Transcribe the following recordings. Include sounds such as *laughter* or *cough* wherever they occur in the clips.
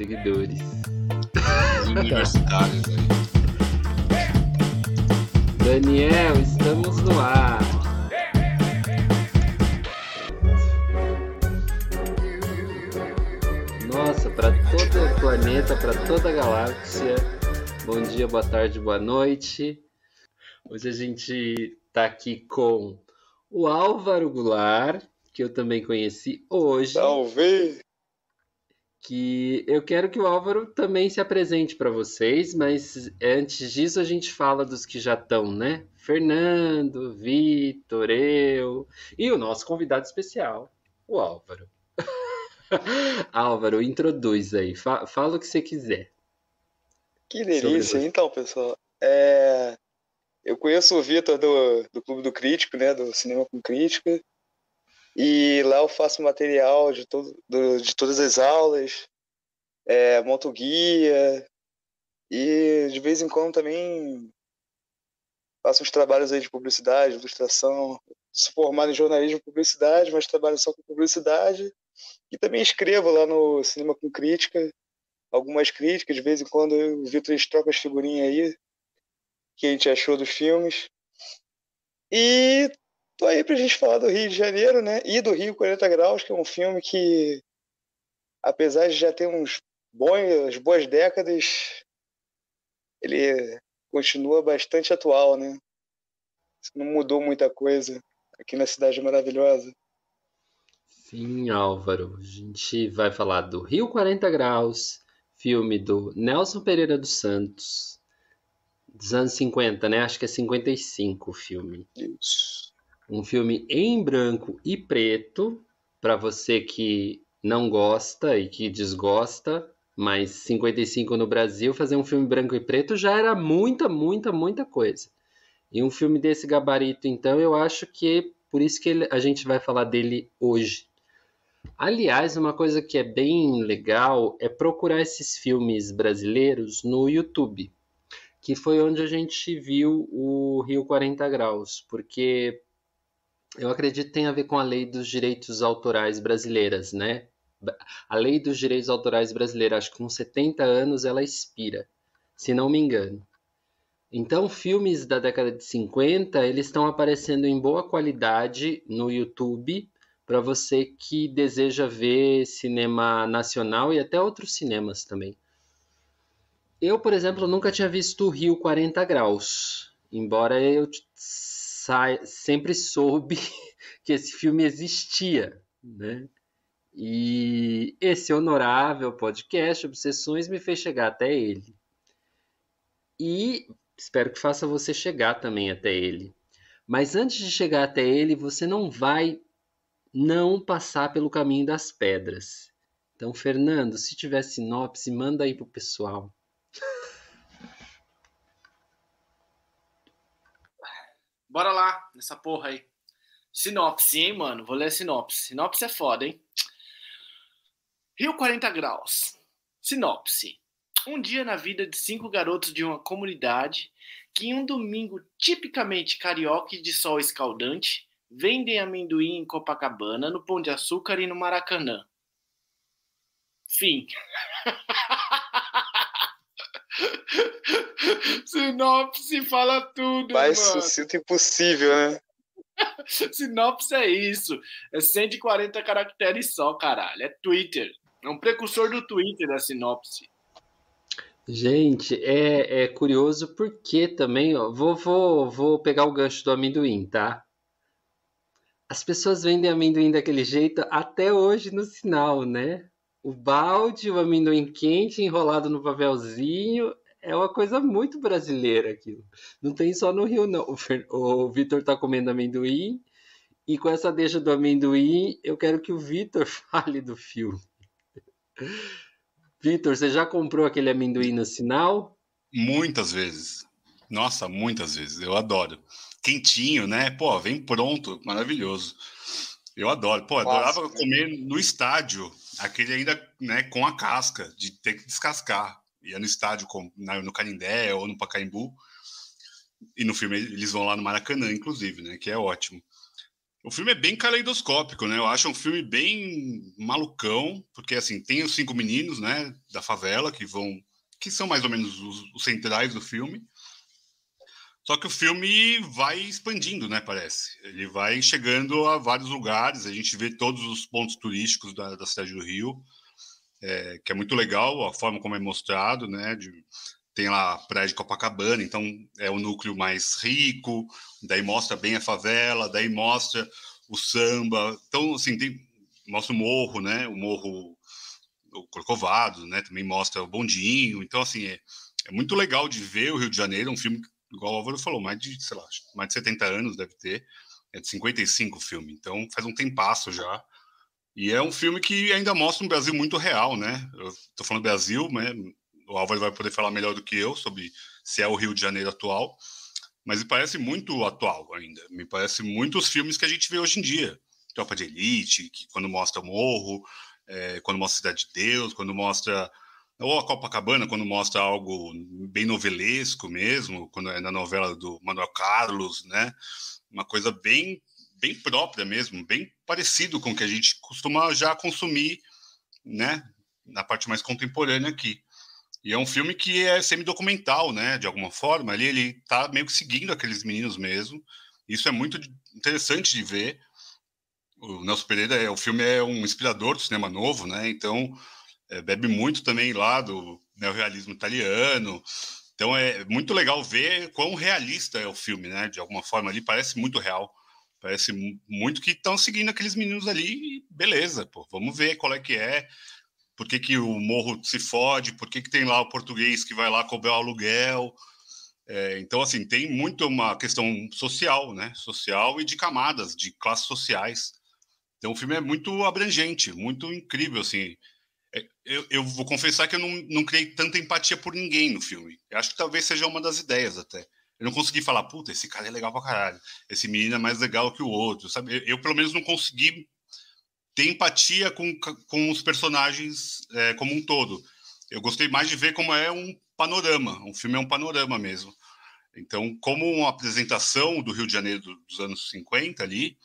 seguidores. Universitários aí. Daniel, estamos no ar. Nossa, para todo o planeta, para toda a galáxia. Bom dia, boa tarde, boa noite. Hoje a gente está aqui com o Álvaro Goulart, que eu também conheci hoje. Talvez. Que eu quero que o Álvaro também se apresente para vocês, mas antes disso a gente fala dos que já estão, né? Fernando, Vitor, eu e o nosso convidado especial, o Álvaro. *laughs* Álvaro, introduz aí, fa fala o que você quiser. Que delícia, então, pessoal. É... Eu conheço o Vitor do, do Clube do Crítico, né? Do Cinema com Crítica. E lá eu faço material de, todo, do, de todas as aulas, é, monto guia. E de vez em quando também faço uns trabalhos aí de publicidade, ilustração. Sou formado em jornalismo e publicidade, mas trabalho só com publicidade. E também escrevo lá no Cinema com Crítica, algumas críticas, de vez em quando o Vitor troca as figurinhas aí, que a gente achou dos filmes. E tô aí pra gente falar do Rio de Janeiro, né? E do Rio 40 Graus, que é um filme que, apesar de já ter uns bons, boas décadas, ele continua bastante atual, né? Não mudou muita coisa aqui na cidade maravilhosa. Sim, Álvaro. A gente vai falar do Rio 40 Graus, filme do Nelson Pereira dos Santos, dos anos 50, né? Acho que é 55 o filme. Isso. Um filme em branco e preto, para você que não gosta e que desgosta, mas 55 no Brasil, fazer um filme branco e preto já era muita, muita, muita coisa. E um filme desse gabarito, então, eu acho que por isso que ele, a gente vai falar dele hoje. Aliás, uma coisa que é bem legal é procurar esses filmes brasileiros no YouTube, que foi onde a gente viu o Rio 40 Graus, porque eu acredito que tem a ver com a lei dos direitos autorais brasileiras, né? A lei dos direitos autorais brasileira, acho que com 70 anos ela expira, se não me engano. Então, filmes da década de 50, eles estão aparecendo em boa qualidade no YouTube para você que deseja ver cinema nacional e até outros cinemas também. Eu, por exemplo, nunca tinha visto o Rio 40 Graus, embora eu sempre soube *laughs* que esse filme existia, né? E esse honorável podcast Obsessões me fez chegar até ele. E espero que faça você chegar também até ele. Mas antes de chegar até ele, você não vai não passar pelo caminho das pedras. Então, Fernando, se tiver sinopse, manda aí pro pessoal. Bora lá, nessa porra aí. Sinopse, hein, mano? Vou ler a sinopse. Sinopse é foda, hein? Rio 40 Graus. Sinopse. Um dia na vida de cinco garotos de uma comunidade que em um domingo tipicamente carioca e de sol escaldante Vendem amendoim em Copacabana, no Pão de Açúcar e no Maracanã. Fim. *laughs* Sinopse fala tudo, Mais mano. sucinto impossível, né? *laughs* Sinopse é isso. É 140 caracteres só, caralho. É Twitter. É um precursor do Twitter da sinopse. Gente, é, é curioso porque também, ó, vou, vou, vou pegar o gancho do amendoim, tá? As pessoas vendem amendoim daquele jeito até hoje no sinal, né? O balde, o amendoim quente enrolado no papelzinho, é uma coisa muito brasileira aquilo. Não tem só no Rio, não. O, Vitor tá comendo amendoim e com essa deixa do amendoim, eu quero que o Vitor *laughs* fale do filme. Vitor, você já comprou aquele amendoim no sinal? Muitas vezes. Nossa, muitas vezes. Eu adoro quentinho, né? Pô, vem pronto, maravilhoso. Eu adoro. Pô, adorava Nossa, comer no estádio, aquele ainda né, com a casca, de ter que descascar. Ia no estádio com, no Canindé ou no Pacaembu. E no filme eles vão lá no Maracanã, inclusive, né? Que é ótimo. O filme é bem caleidoscópico, né? Eu acho um filme bem malucão, porque assim, tem os cinco meninos, né, da favela que vão que são mais ou menos os, os centrais do filme. Só que o filme vai expandindo, né? Parece. Ele vai chegando a vários lugares. A gente vê todos os pontos turísticos da, da cidade do Rio, é, que é muito legal a forma como é mostrado, né? De, tem lá a praia de Copacabana, então é o núcleo mais rico. Daí mostra bem a favela, daí mostra o samba. Então, assim, tem, mostra o morro, né? O morro o Corcovado, né? Também mostra o Bondinho. Então, assim, é, é muito legal de ver o Rio de Janeiro, um filme, igual o Álvaro falou, mais de, sei lá, mais de 70 anos deve ter. É de 55 o filme, então faz um tempasso já. E é um filme que ainda mostra um Brasil muito real, né? Eu tô falando Brasil, né? O Álvaro vai poder falar melhor do que eu sobre se é o Rio de Janeiro atual, mas me parece muito atual ainda. Me parece muitos filmes que a gente vê hoje em dia. Tropa de Elite, que quando mostra o morro, é, quando mostra Cidade de Deus, quando mostra. Ou a Copacabana, quando mostra algo bem novelesco mesmo, quando é na novela do Manuel Carlos, né? Uma coisa bem, bem própria mesmo, bem parecido com o que a gente costuma já consumir, né? Na parte mais contemporânea aqui. E é um filme que é semi-documental, né? De alguma forma. Ali ele tá meio que seguindo aqueles meninos mesmo. Isso é muito interessante de ver o Nelson Pereira é o filme é um inspirador do cinema novo, né? Então é, bebe muito também lá do neorrealismo italiano. Então é muito legal ver quão realista é o filme, né? De alguma forma ali parece muito real. Parece muito que estão seguindo aqueles meninos ali e beleza, pô, vamos ver qual é que é, por que, que o morro se fode, por que, que tem lá o português que vai lá cobrar o aluguel. É, então, assim, tem muito uma questão social, né? Social e de camadas, de classes sociais. Então o filme é muito abrangente, muito incrível, assim. Eu, eu vou confessar que eu não, não criei tanta empatia por ninguém no filme. Eu acho que talvez seja uma das ideias até. Eu não consegui falar, puta, esse cara é legal pra caralho. Esse menino é mais legal que o outro, sabe? Eu, eu pelo menos, não consegui ter empatia com, com os personagens é, como um todo. Eu gostei mais de ver como é um panorama. Um filme é um panorama mesmo. Então, como uma apresentação do Rio de Janeiro dos anos 50 ali,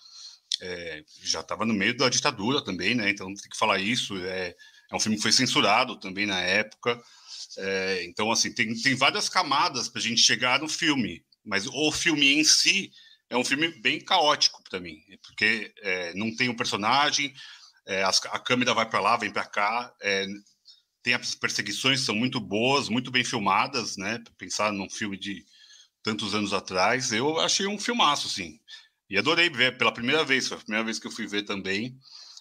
é, já estava no meio da ditadura também, né? Então tem que falar isso. É, é um filme que foi censurado também na época. É, então, assim, tem, tem várias camadas para a gente chegar no filme, mas o filme em si é um filme bem caótico para mim, porque é, não tem um personagem, é, as, a câmera vai para lá, vem para cá, é, tem as perseguições são muito boas, muito bem filmadas, né? Pensar num filme de tantos anos atrás, eu achei um filmaço, sim. E adorei ver pela primeira vez, foi a primeira vez que eu fui ver também.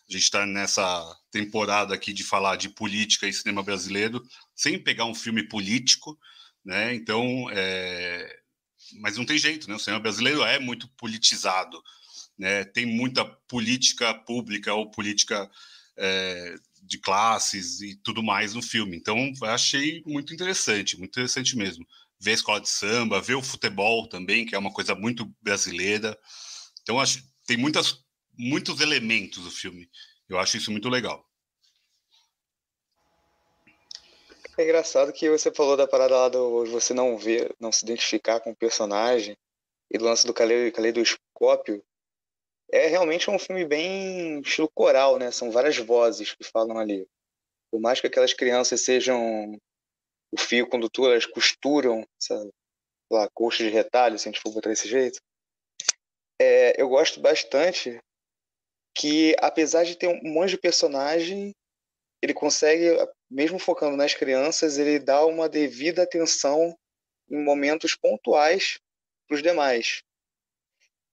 A gente está nessa temporada aqui de falar de política e cinema brasileiro, sem pegar um filme político, né? Então, é... mas não tem jeito, né? O cinema brasileiro é muito politizado, né? Tem muita política pública ou política é... de classes e tudo mais no filme. Então, achei muito interessante, muito interessante mesmo. Ver a escola de samba, ver o futebol também, que é uma coisa muito brasileira. Então, acho tem muitas, muitos elementos do filme. Eu acho isso muito legal. É engraçado que você falou da parada lá do você não ver, não se identificar com o personagem e do lance do caleidoscópio. É realmente um filme bem estilo coral, né? São várias vozes que falam ali. Por mais que aquelas crianças sejam o fio condutor, elas costuram essa lá, coxa de retalho, se a gente for botar desse jeito é, eu gosto bastante que, apesar de ter um monte de personagem, ele consegue, mesmo focando nas crianças, ele dá uma devida atenção em momentos pontuais para os demais.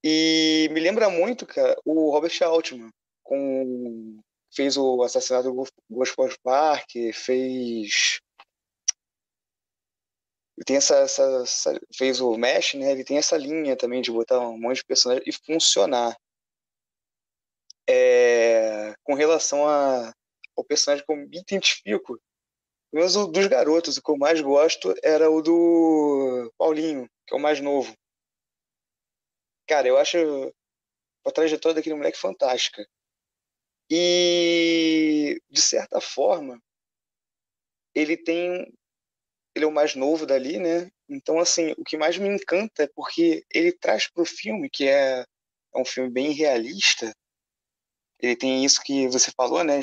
E me lembra muito, cara, o Robert Altman, com fez o assassinato do Ghost Park, fez ele tem essa, essa, essa, fez o mesh, né? Ele tem essa linha também de botar um monte de personagens e funcionar. É, com relação a, ao personagem que eu me identifico, pelo menos o dos garotos, o que eu mais gosto era o do Paulinho, que é o mais novo. Cara, eu acho a trajetória daquele moleque fantástica. E, de certa forma, ele tem ele é o mais novo dali, né? Então, assim, o que mais me encanta é porque ele traz para o filme, que é é um filme bem realista. Ele tem isso que você falou, né?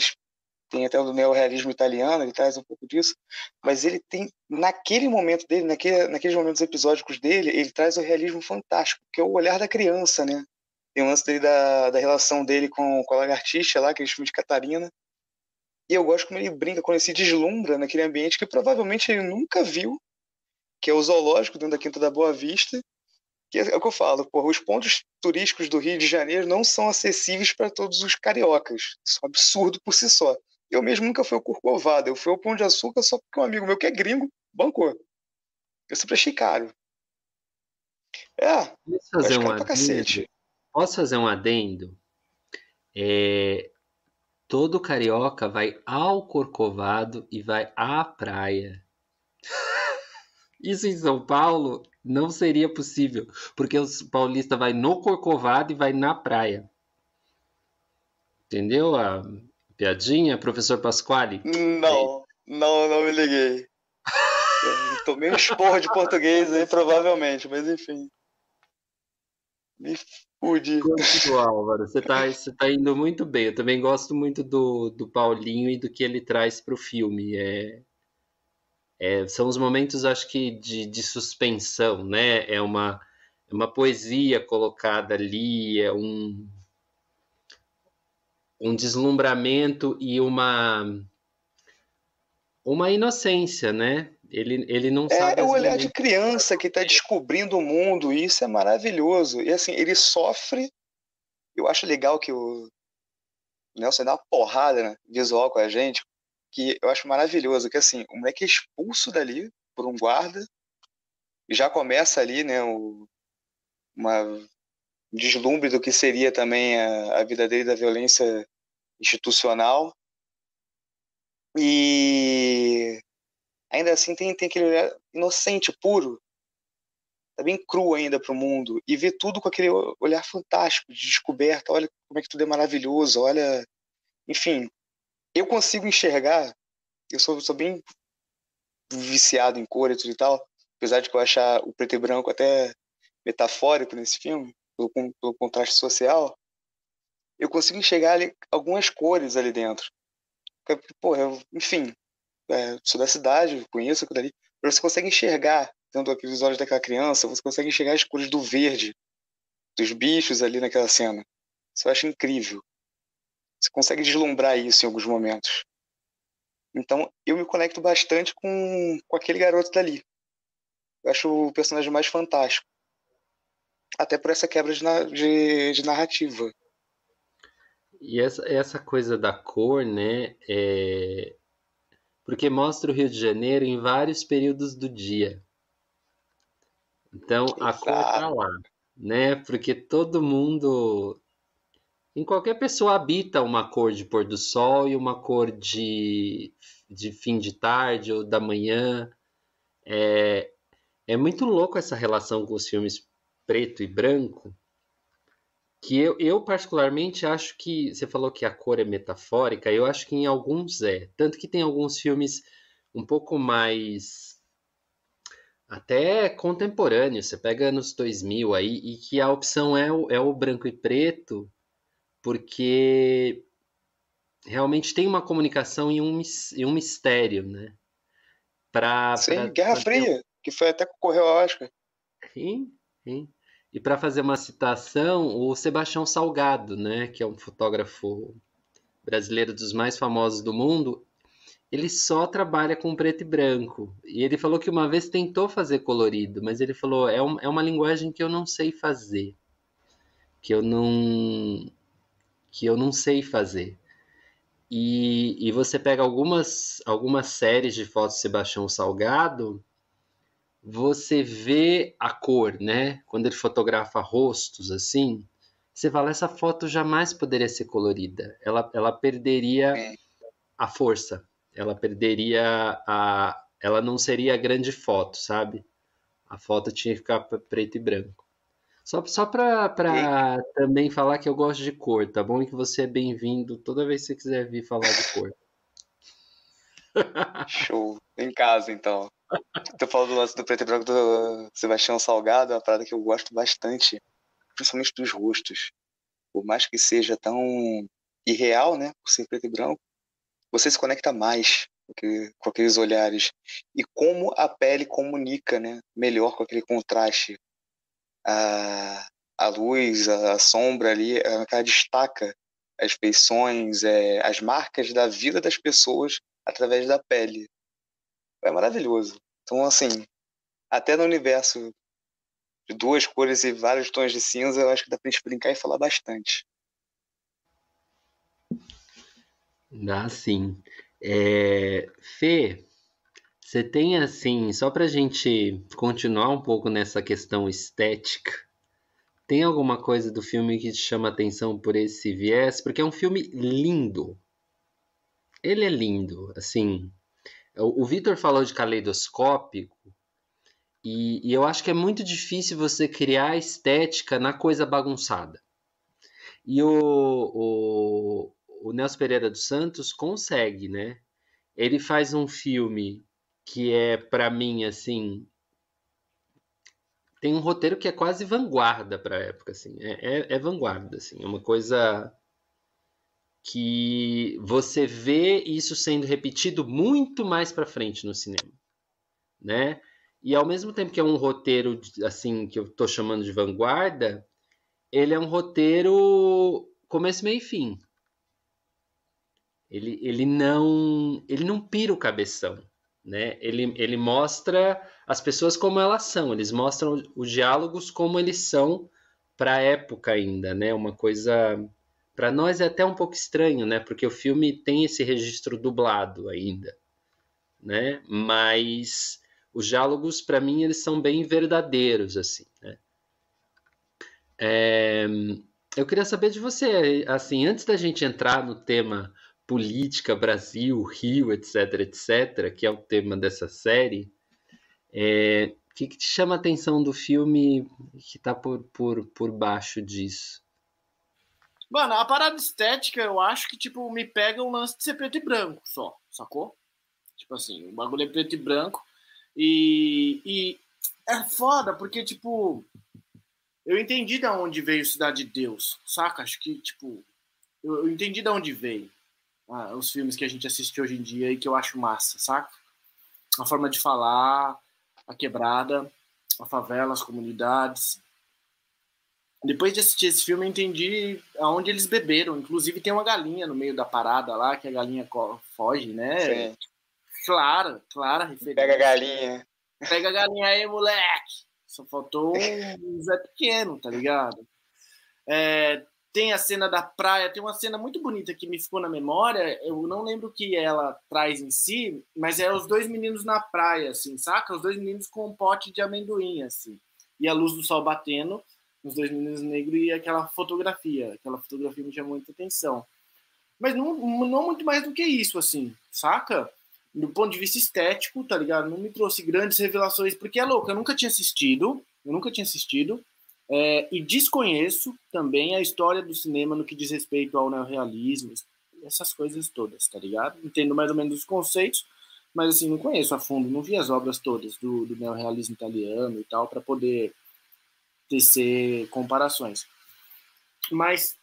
Tem até o neorrealismo italiano, ele traz um pouco disso. Mas ele tem, naquele momento dele, naquele, naqueles momentos episódicos dele, ele traz o realismo fantástico, que é o olhar da criança, né? Tem um lance dele da, da relação dele com, com a lagartixa lá, aquele filme de Catarina. E eu gosto como ele brinca, quando ele se deslumbra naquele ambiente que provavelmente ele nunca viu, que é o zoológico dentro da Quinta da Boa Vista. Que é, o que eu falo, porra, os pontos turísticos do Rio de Janeiro não são acessíveis para todos os cariocas. Isso é um absurdo por si só. Eu mesmo nunca fui ao Corcovado, eu fui ao Pão de Açúcar só porque um amigo meu que é gringo bancou. Eu sempre achei caro. É, Posso fazer um adendo? Posso fazer um adendo? É, todo carioca vai ao Corcovado e vai à praia. *laughs* Isso em São Paulo não seria possível, porque o paulista vai no Corcovado e vai na praia. Entendeu a piadinha, professor Pasquale? Não, não, não me liguei. tomei um esporro de português aí, provavelmente, mas enfim. Me fude. Continua, Álvaro. Você tá, você tá indo muito bem. Eu também gosto muito do, do Paulinho e do que ele traz para o filme. É, é, são os momentos, acho que, de, de suspensão, né? É uma, é uma poesia colocada ali, é um, um deslumbramento e uma uma inocência, né? Ele, ele não é, sabe. É o olhar de criança que está descobrindo o mundo, e isso é maravilhoso. E assim, ele sofre. Eu acho legal que o Nelson dá uma porrada né, visual com a gente, que eu acho maravilhoso, que assim, o moleque é expulso dali por um guarda, e já começa ali, né, o, uma um deslumbre do que seria também a, a vida dele da violência institucional. E ainda assim tem, tem aquele olhar inocente, puro, tá bem cru ainda para o mundo, e vê tudo com aquele olhar fantástico, de descoberta, olha como é que tudo é maravilhoso, olha... Enfim, eu consigo enxergar, eu sou, sou bem viciado em cor e tudo e tal, apesar de eu achar o preto e branco até metafórico nesse filme, pelo, pelo contraste social, eu consigo enxergar ali, algumas cores ali dentro. Pô, eu, enfim, é, sou da cidade, conheço aquilo ali. Você consegue enxergar, dentro daqueles olhos daquela criança, você consegue enxergar as cores do verde, dos bichos ali naquela cena. Isso eu acho incrível. Você consegue deslumbrar isso em alguns momentos. Então, eu me conecto bastante com, com aquele garoto dali. Eu acho o personagem mais fantástico. Até por essa quebra de, de, de narrativa. E essa, essa coisa da cor, né? É... Porque mostra o Rio de Janeiro em vários períodos do dia. Então a cor tá lá, né? Porque todo mundo. Em qualquer pessoa habita uma cor de pôr do sol e uma cor de, de fim de tarde ou da manhã. É, é muito louco essa relação com os filmes preto e branco, que eu, eu particularmente acho que você falou que a cor é metafórica, eu acho que em alguns é, tanto que tem alguns filmes um pouco mais até contemporâneos, você pega anos 2000 aí e que a opção é o, é o branco e preto, porque realmente tem uma comunicação e um, e um mistério, né? Pra, Sim, pra, Guerra pra Fria, que foi até que ocorreu ao Oscar. Sim, sim. E para fazer uma citação, o Sebastião Salgado, né, que é um fotógrafo brasileiro dos mais famosos do mundo, ele só trabalha com preto e branco. E ele falou que uma vez tentou fazer colorido, mas ele falou é, um, é uma linguagem que eu não sei fazer, que eu não que eu não sei fazer. E, e você pega algumas algumas séries de fotos de Sebastião Salgado você vê a cor, né? Quando ele fotografa rostos assim, você fala essa foto jamais poderia ser colorida. Ela, ela perderia é. a força. Ela perderia a ela não seria a grande foto, sabe? A foto tinha que ficar preto e branco. Só, só para também falar que eu gosto de cor, tá bom? E que você é bem-vindo toda vez que você quiser vir falar de cor. *laughs* Show. Em casa, então. Tu falou do lance do preto e branco do Sebastião Salgado, é uma parada que eu gosto bastante. principalmente dos rostos. Por mais que seja tão irreal, né, por ser preto e branco, você se conecta mais com aqueles olhares e como a pele comunica, né, melhor com aquele contraste. A, a luz, a, a sombra ali, ela destaca as feições, é, as marcas da vida das pessoas através da pele. É maravilhoso. Então, assim, até no universo de duas cores e vários tons de cinza, eu acho que dá pra gente brincar e falar bastante. Dá sim. É... Fê, você tem assim, só pra gente continuar um pouco nessa questão estética, tem alguma coisa do filme que te chama atenção por esse viés? Porque é um filme lindo. Ele é lindo, assim. O, o Vitor falou de caleidoscópico, e, e eu acho que é muito difícil você criar estética na coisa bagunçada. E o, o, o Nelson Pereira dos Santos consegue, né? Ele faz um filme que é, para mim, assim, tem um roteiro que é quase vanguarda para a época, assim. É, é, é, vanguarda, assim. É uma coisa que você vê isso sendo repetido muito mais para frente no cinema, né? E ao mesmo tempo que é um roteiro assim que eu estou chamando de vanguarda, ele é um roteiro começo, meio e fim. Ele, ele não ele não pira o cabeção, né? Ele, ele mostra as pessoas como elas são, eles mostram os diálogos como eles são para a época ainda, né? Uma coisa para nós é até um pouco estranho, né? Porque o filme tem esse registro dublado ainda, né? Mas os diálogos, para mim, eles são bem verdadeiros, assim, né? É, eu queria saber de você, assim, antes da gente entrar no tema política, Brasil, Rio, etc, etc, que é o tema dessa série, é, o que, que te chama a atenção do filme que está por, por, por baixo disso? Mano, a parada estética, eu acho que, tipo, me pega um lance de ser preto e branco só, sacou? Tipo assim, o bagulho é preto e branco. E, e é foda, porque, tipo, eu entendi de onde veio Cidade de Deus, saca? Acho que, tipo, eu, eu entendi de onde veio ah, os filmes que a gente assiste hoje em dia e que eu acho massa, saca? A forma de falar, a quebrada, a favela, as comunidades. Depois de assistir esse filme, eu entendi aonde eles beberam. Inclusive, tem uma galinha no meio da parada lá, que a galinha foge, né? Sim. Clara, clara referência. Pega a galinha. Pega a galinha aí, moleque. Só faltou um Zé Pequeno, tá ligado? É, tem a cena da praia, tem uma cena muito bonita que me ficou na memória. Eu não lembro o que ela traz em si, mas é os dois meninos na praia, assim, saca? Os dois meninos com um pote de amendoim, assim. E a luz do sol batendo, os dois meninos negros e aquela fotografia. Aquela fotografia me chamou muita atenção. Mas não, não muito mais do que isso, assim, saca? do ponto de vista estético, tá ligado? Não me trouxe grandes revelações, porque é louco, eu nunca tinha assistido, eu nunca tinha assistido, é, e desconheço também a história do cinema no que diz respeito ao neorrealismo, essas coisas todas, tá ligado? Entendo mais ou menos os conceitos, mas assim, não conheço a fundo, não vi as obras todas do, do neorrealismo italiano e tal, para poder tecer comparações. Mas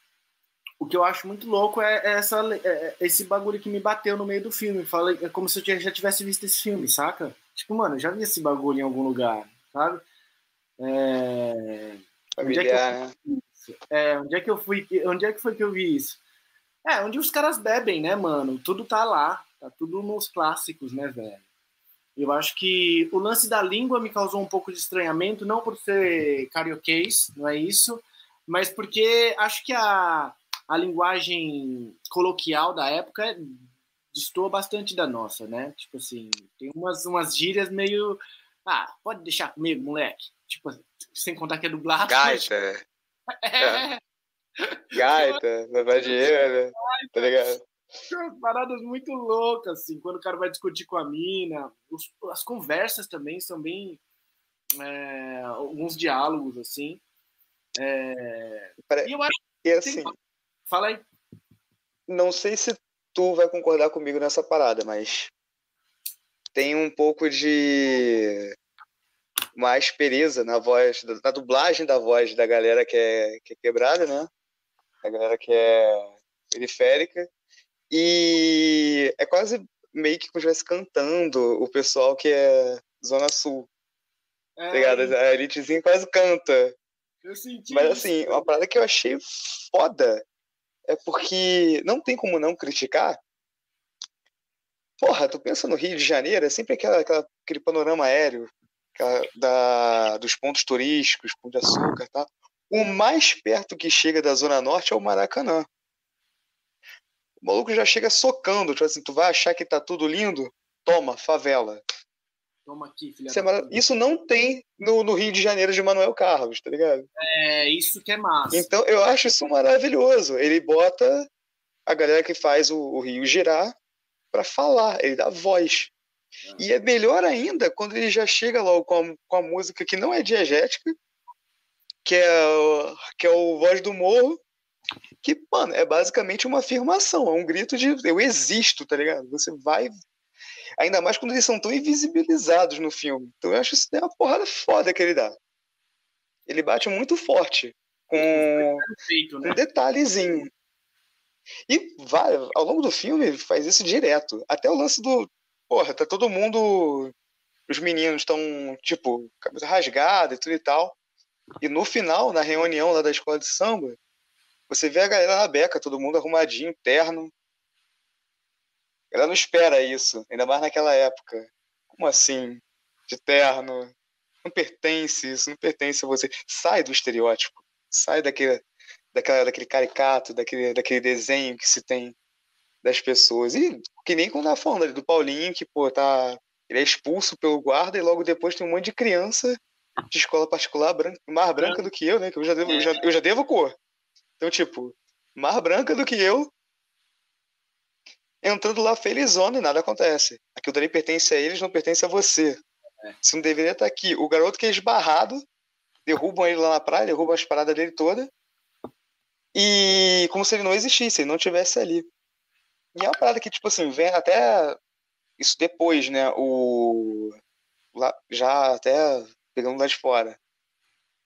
o que eu acho muito louco é, é essa, é, é esse bagulho que me bateu no meio do filme. Falei, é como se eu já tivesse visto esse filme, saca? Tipo, mano, eu já vi esse bagulho em algum lugar, sabe? É... Onde é, que eu... é, onde é que eu fui? Onde é que foi que eu vi isso? É, onde os caras bebem, né, mano? Tudo tá lá, tá tudo nos clássicos, né, velho? Eu acho que o lance da língua me causou um pouco de estranhamento, não por ser carioquês, não é isso, mas porque acho que a, a linguagem coloquial da época destoa bastante da nossa, né? Tipo assim, tem umas, umas gírias meio. Ah, pode deixar comigo, moleque. Tipo, sem contar que é dublado. Gaita. É. Gaita, levar dinheiro, tá ligado? Umas paradas muito loucas, assim, quando o cara vai discutir com a mina. Os, as conversas também são bem. É, alguns diálogos, assim. É, e eu acho e assim, tem, Fala aí. Não sei se tu vai concordar comigo nessa parada, mas tem um pouco de uma aspereza na voz, na dublagem da voz da galera que é, que é quebrada, né? A galera que é periférica. E é quase meio que como se estivesse cantando o pessoal que é Zona Sul. É, tá ligado? A elitezinha quase canta. Eu senti Mas assim, isso. uma parada que eu achei foda é porque não tem como não criticar. Porra, tu pensa no Rio de Janeiro, é sempre aquela, aquela aquele panorama aéreo da, dos pontos turísticos, Pão de Açúcar, tá? O mais perto que chega da Zona Norte é o Maracanã. O maluco já chega socando, tipo assim, tu vai achar que tá tudo lindo? Toma, favela. Toma aqui, filha isso, é isso não tem no, no, Rio de Janeiro de Manuel Carlos, tá ligado? É, isso que é massa. Então eu acho isso maravilhoso. Ele bota a galera que faz o, o Rio girar para falar, ele dá voz. E é melhor ainda quando ele já chega logo com a, com a música que não é diegética, que é, que é o Voz do Morro, que, mano, é basicamente uma afirmação, é um grito de eu existo, tá ligado? Você vai. Ainda mais quando eles são tão invisibilizados no filme. Então eu acho isso é uma porrada foda que ele dá. Ele bate muito forte, com Perfeito, né? um detalhezinho. E vai, ao longo do filme faz isso direto. Até o lance do. Porra, tá todo mundo. Os meninos estão, tipo, camisa rasgada e tudo e tal. E no final, na reunião lá da escola de samba, você vê a galera na beca, todo mundo arrumadinho, terno. Ela não espera isso, ainda mais naquela época. Como assim? De terno? Não pertence isso, não pertence a você. Sai do estereótipo. Sai daquele, daquela, daquele caricato, daquele, daquele desenho que se tem das pessoas. E que nem quando tá falando ali do Paulinho, que, pô, tá. Ele é expulso pelo guarda e logo depois tem um monte de criança de escola particular branca, mais branca do que eu, né? Que eu já devo, eu já, eu já devo cor. Então, tipo, mais branca do que eu, entrando lá felizona e nada acontece. Aquilo dali pertence a eles, não pertence a você. É. Você não deveria estar aqui. O garoto que é esbarrado, derrubam ele lá na praia, derrubam as paradas dele toda. E como se ele não existisse, ele não tivesse ali. E é uma parada que, tipo assim, vem até isso depois, né? O. Lá, já até pegando lá de fora.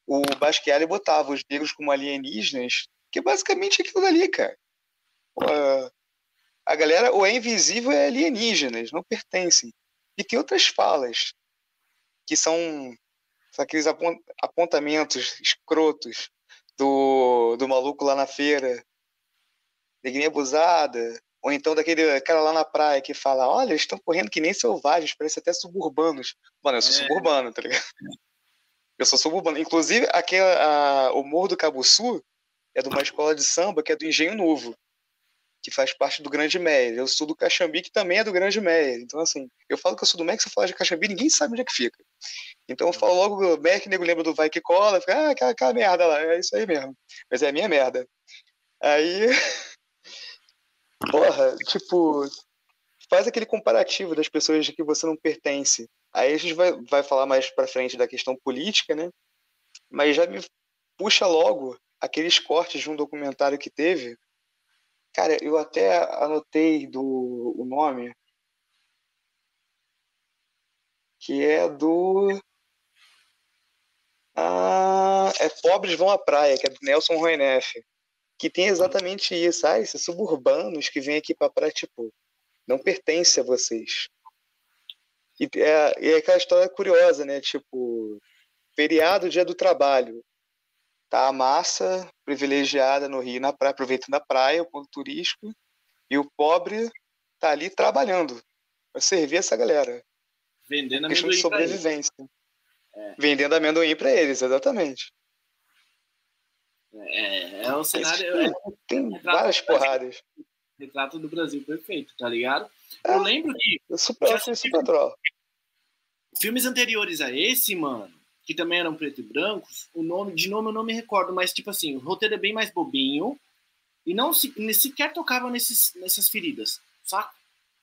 O Basquiat botava os negros como alienígenas que basicamente é aquilo dali, cara. a galera, ou é invisível é alienígenas, não pertencem. E tem outras falas que são, aqueles apontamentos escrotos do, do maluco lá na feira, neguinha abusada, ou então daquele cara lá na praia que fala: Olha, eles estão correndo que nem selvagens, parece até suburbanos. Mano, eu sou é. suburbano, tá ligado? Eu sou suburbano. Inclusive, aquele, a, o Morro do Cabuçu é de uma escola de samba que é do Engenho Novo, que faz parte do Grande Meyer. Eu sou do Caxambi, que também é do Grande Meyer. Então, assim, eu falo que eu sou do Meyer, se eu falar de Caxambi, ninguém sabe onde é que fica. Então, eu falo logo, o Meyer, que nego lembra do Vai Que Cola, fica, ah, aquela, aquela merda lá, é isso aí mesmo. Mas é a minha merda. Aí, *laughs* porra, tipo, faz aquele comparativo das pessoas de que você não pertence. Aí a gente vai, vai falar mais pra frente da questão política, né? Mas já me puxa logo aqueles cortes de um documentário que teve. Cara, eu até anotei do o nome. Que é do. Ah, é Pobres Vão à Praia, que é do Nelson Roeneff. Que tem exatamente isso. Ah, esses suburbanos que vêm aqui pra praia, tipo, não pertence a vocês. E é, é aquela história curiosa, né? Tipo, feriado, dia do trabalho. Tá a massa privilegiada no Rio, na praia, aproveitando a praia, o ponto turístico, e o pobre tá ali trabalhando para servir essa galera. Vendendo amendoim. Questão de sobrevivência. É. Vendendo amendoim para eles, exatamente. É, é um cenário. É, tem é, várias porradas. Retrato do Brasil perfeito, tá ligado? É, eu lembro que. Eu super, eu super Filmes anteriores a esse, mano, que também eram preto e brancos, o nome, de nome eu não me recordo, mas tipo assim, o roteiro é bem mais bobinho e não se, sequer tocava nesses, nessas feridas, saca?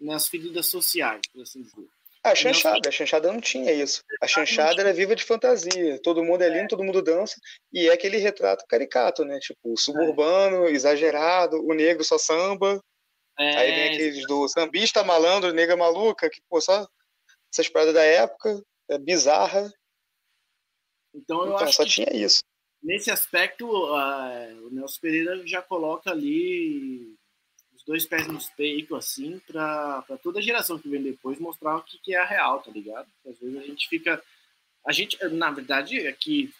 Nas feridas sociais, por assim dizer. A chanchada, a chanchada não tinha isso. A chanchada era viva de fantasia. Todo mundo é lindo, é. todo mundo dança. E é aquele retrato caricato, né? Tipo, o suburbano, é. exagerado, o negro só samba. É. Aí vem aqueles do sambista malandro, nega maluca, que, pô, só essas paradas da época, é bizarra. Então eu então, acho só que tinha isso. nesse aspecto uh, o Nelson Pereira já coloca ali dois pés no peito assim para toda a geração que vem depois mostrar o que, que é a real, tá ligado? Às vezes a gente fica a gente na verdade aqui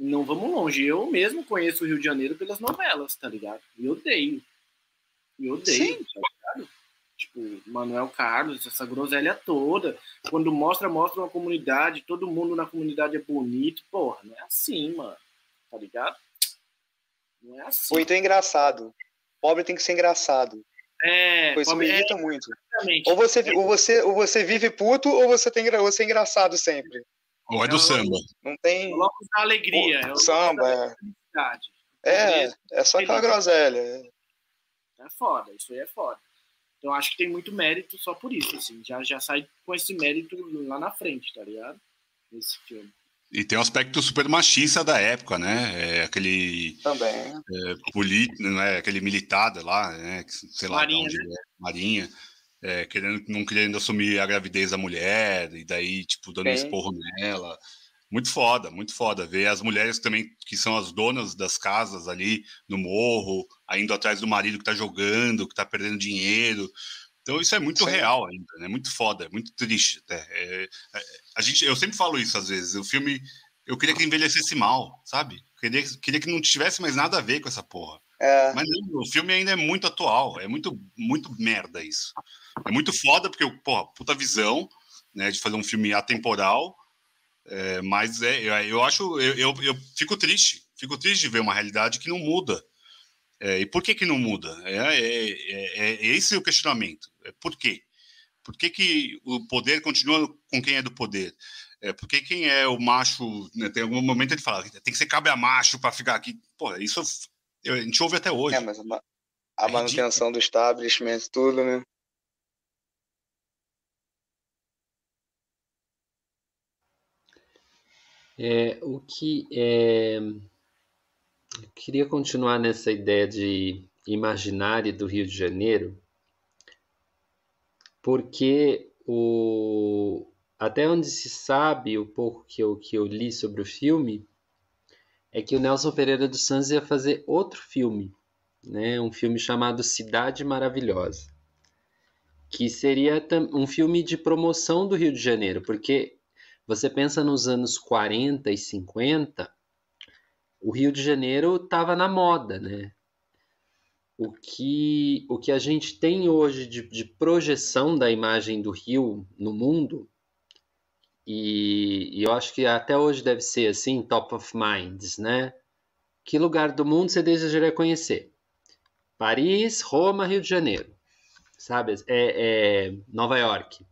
não vamos longe. Eu mesmo conheço o Rio de Janeiro pelas novelas, tá ligado? E odeio. E odeio, Sim. tá ligado? Tipo, Manuel Carlos, essa groselha toda. Quando mostra, mostra uma comunidade, todo mundo na comunidade é bonito. Porra, não é assim, mano. Tá ligado? Não é assim. É engraçado. Pobre tem que ser engraçado. É, Pois isso me irrita é, muito. Ou você, ou, você, ou você vive puto ou você, tem, você é engraçado sempre. Ou é do é samba. Não tem. Blocos da alegria. é o samba, é. É, é só aquela groselha. É foda, isso aí é foda. Então acho que tem muito mérito só por isso, assim. Já, já sai com esse mérito lá na frente, tá ligado? Nesse filme. E tem um aspecto super machista da época, né? É aquele. Também. É, político, né? Aquele militar lá, né? Sei lá, Marinha, né? é. Marinha é, querendo, não querendo assumir a gravidez da mulher, e daí, tipo, dando Sim. esporro nela. Muito foda, muito foda. Ver as mulheres também, que são as donas das casas ali no morro, indo atrás do marido que tá jogando, que tá perdendo dinheiro. Então isso é muito Sim. real ainda, né? Muito foda, muito triste até. É, é, a gente, eu sempre falo isso às vezes. O filme, eu queria que envelhecesse mal, sabe? Queria, queria que não tivesse mais nada a ver com essa porra. É. Mas não, o filme ainda é muito atual, é muito, muito merda isso. É muito foda, porque, porra, puta visão, né, de fazer um filme atemporal, é, mas é, eu, eu acho, eu, eu, eu, fico triste, fico triste de ver uma realidade que não muda. É, e por que que não muda? É, é, é, é esse o questionamento. É por quê? Por que, que o poder continua com quem é do poder? É, por que quem é o macho, né, tem algum momento ele fala, tem que ser cabe a macho para ficar aqui. Pô, isso a gente ouve até hoje. É, mas a, a é manutenção ridículo. do establishment, tudo, né? É, o que é... Eu queria continuar nessa ideia de imaginário do Rio de Janeiro, porque o até onde se sabe, o pouco que eu, que eu li sobre o filme, é que o Nelson Pereira dos Santos ia fazer outro filme, né? um filme chamado Cidade Maravilhosa, que seria um filme de promoção do Rio de Janeiro, porque você pensa nos anos 40 e 50, o Rio de Janeiro estava na moda, né? O que, o que a gente tem hoje de, de projeção da imagem do Rio no mundo e, e, eu acho que até hoje deve ser assim, top of minds, né? Que lugar do mundo você desejaria conhecer? Paris, Roma, Rio de Janeiro, sabe? É, é Nova York.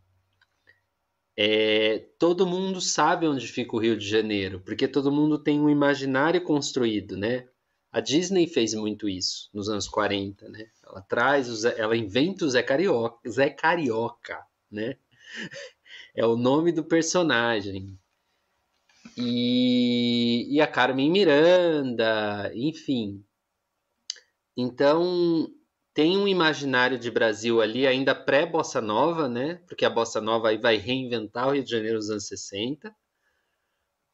É, todo mundo sabe onde fica o Rio de Janeiro, porque todo mundo tem um imaginário construído, né? A Disney fez muito isso nos anos 40, né? Ela traz, ela inventa o Zé Carioca, Zé Carioca, né? *laughs* é o nome do personagem. E, e a Carmen Miranda, enfim. Então, tem um imaginário de Brasil ali ainda pré-bossa nova, né? Porque a bossa nova aí vai reinventar o Rio de Janeiro nos anos 60.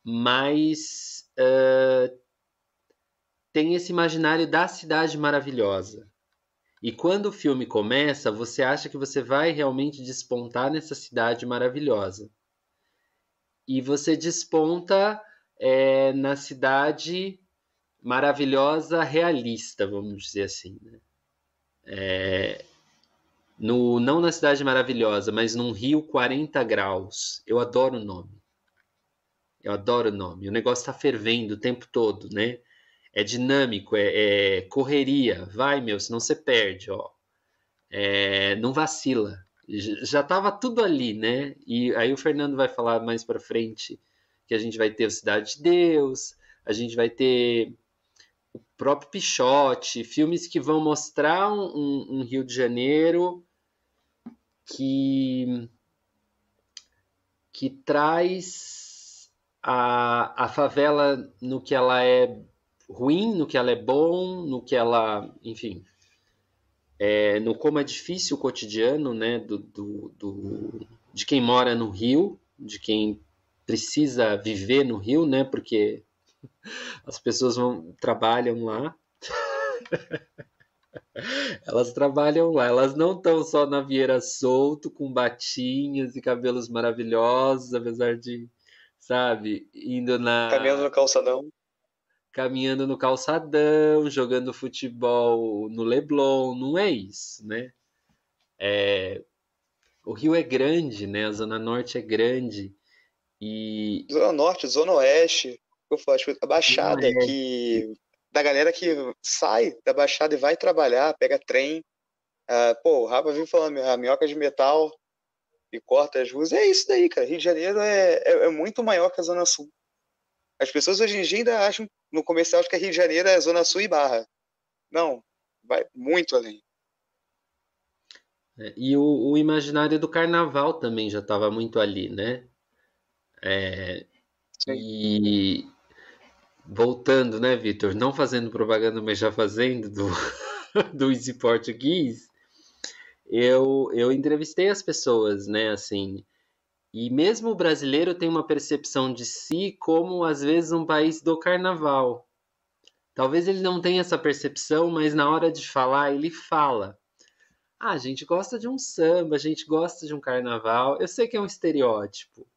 Mas uh, tem esse imaginário da cidade maravilhosa. E quando o filme começa, você acha que você vai realmente despontar nessa cidade maravilhosa. E você desponta é, na cidade maravilhosa realista, vamos dizer assim. Né? É, no, não na cidade maravilhosa, mas num rio 40 graus. Eu adoro o nome. Eu adoro o nome. O negócio está fervendo o tempo todo, né? é dinâmico, é, é correria, vai meu, senão você perde, ó. É, não vacila. Já estava tudo ali, né? E aí o Fernando vai falar mais para frente que a gente vai ter o Cidade de Deus, a gente vai ter o próprio Pichote, filmes que vão mostrar um, um Rio de Janeiro que que traz a, a favela no que ela é ruim, no que ela é bom, no que ela, enfim, é, no como é difícil o cotidiano, né, do, do, do, de quem mora no Rio, de quem precisa viver no Rio, né? Porque as pessoas vão trabalham lá. *laughs* elas trabalham lá, elas não estão só na Vieira solto, com batinhas e cabelos maravilhosos, apesar de, sabe, indo na. Caminhando no calçadão. Caminhando no calçadão, jogando futebol no Leblon, não é isso, né? É... O Rio é grande, né? A Zona Norte é grande. E... Zona Norte, Zona Oeste, eu falo, tipo, a Baixada, que da galera que sai da Baixada e vai trabalhar, pega trem. Uh, pô, o Rafa viu falando a minhoca de metal e corta as ruas. É isso daí, cara. Rio de Janeiro é, é, é, muito maior que a Zona Sul. As pessoas hoje em dia ainda acham, no comercial, que a Rio de Janeiro é Zona Sul e Barra. Não, vai muito além. É, e o, o, imaginário do carnaval também já estava muito ali, né? É, e voltando, né, Vitor? Não fazendo propaganda, mas já fazendo do, *laughs* do Easy Português, eu, eu entrevistei as pessoas, né, assim, e mesmo o brasileiro tem uma percepção de si como, às vezes, um país do carnaval. Talvez ele não tenha essa percepção, mas na hora de falar, ele fala. Ah, a gente gosta de um samba, a gente gosta de um carnaval. Eu sei que é um estereótipo,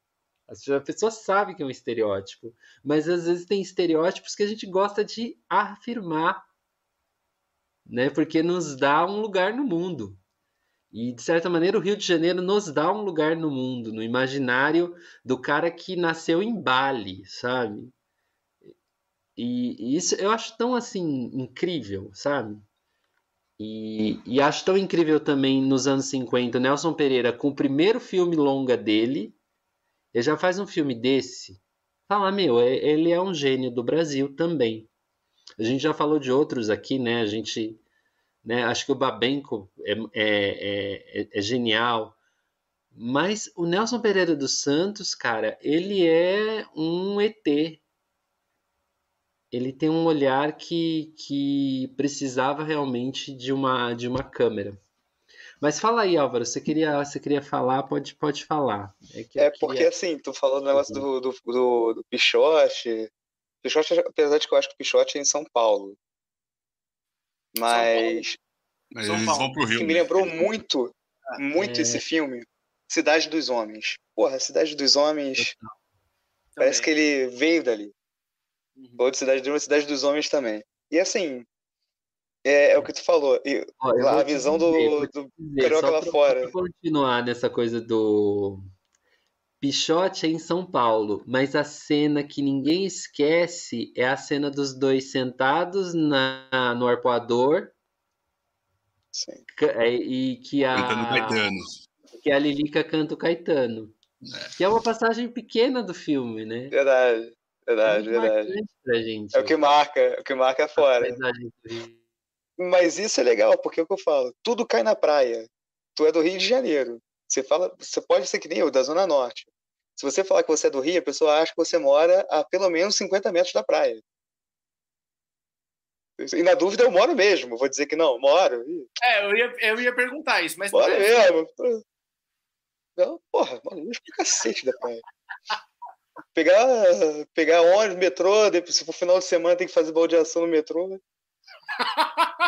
a pessoa sabe que é um estereótipo, mas às vezes tem estereótipos que a gente gosta de afirmar, né? Porque nos dá um lugar no mundo. E de certa maneira o Rio de Janeiro nos dá um lugar no mundo, no imaginário do cara que nasceu em Bali, sabe? E, isso eu acho tão assim incrível, sabe? E, e acho tão incrível também nos anos 50, Nelson Pereira com o primeiro filme longa dele, ele já faz um filme desse, fala, meu, é, ele é um gênio do Brasil também. A gente já falou de outros aqui, né? A gente, né? Acho que o Babenco é, é, é, é genial. Mas o Nelson Pereira dos Santos, cara, ele é um ET. Ele tem um olhar que, que precisava realmente de uma, de uma câmera. Mas fala aí, Álvaro, você queria, você queria falar, pode, pode falar. É, é porque assim, tu falou do negócio do, do, do, do Pichote. Pichote, apesar de que eu acho que o Pichote é em São Paulo. Mas. Mas São eles Paulo. vão pro Rio. Que me né? lembrou muito, muito é... esse filme. Cidade dos Homens. Porra, Cidade dos Homens. Parece que ele veio dali. Uhum. Outra Cidade dos Homens, Cidade dos Homens também. E assim, é, é o que tu falou. E, a visão dizer, do, do carioca lá fora. continuar nessa coisa do Pichote é em São Paulo, mas a cena que ninguém esquece é a cena dos dois sentados na, no arpoador. Sim. É, e que a. Cantando Caetano. Que a Lilica canta o Caetano. É. Que é uma passagem pequena do filme, né? Verdade, verdade, é verdade. Gente. É o que marca, é o que marca fora. Mas isso é legal, porque é o que eu falo, tudo cai na praia. Tu é do Rio de Janeiro. Você fala, você pode ser que nem eu, da Zona Norte. Se você falar que você é do Rio, a pessoa acha que você mora a pelo menos 50 metros da praia. E na dúvida eu moro mesmo, vou dizer que não, moro. É, eu ia, eu ia perguntar isso, mas. Moro é... mesmo. Não, porra, mano, longe pra cacete da praia. Pegar, pegar ônibus, metrô, depois, se for final de semana tem que fazer baldeação no metrô. Né?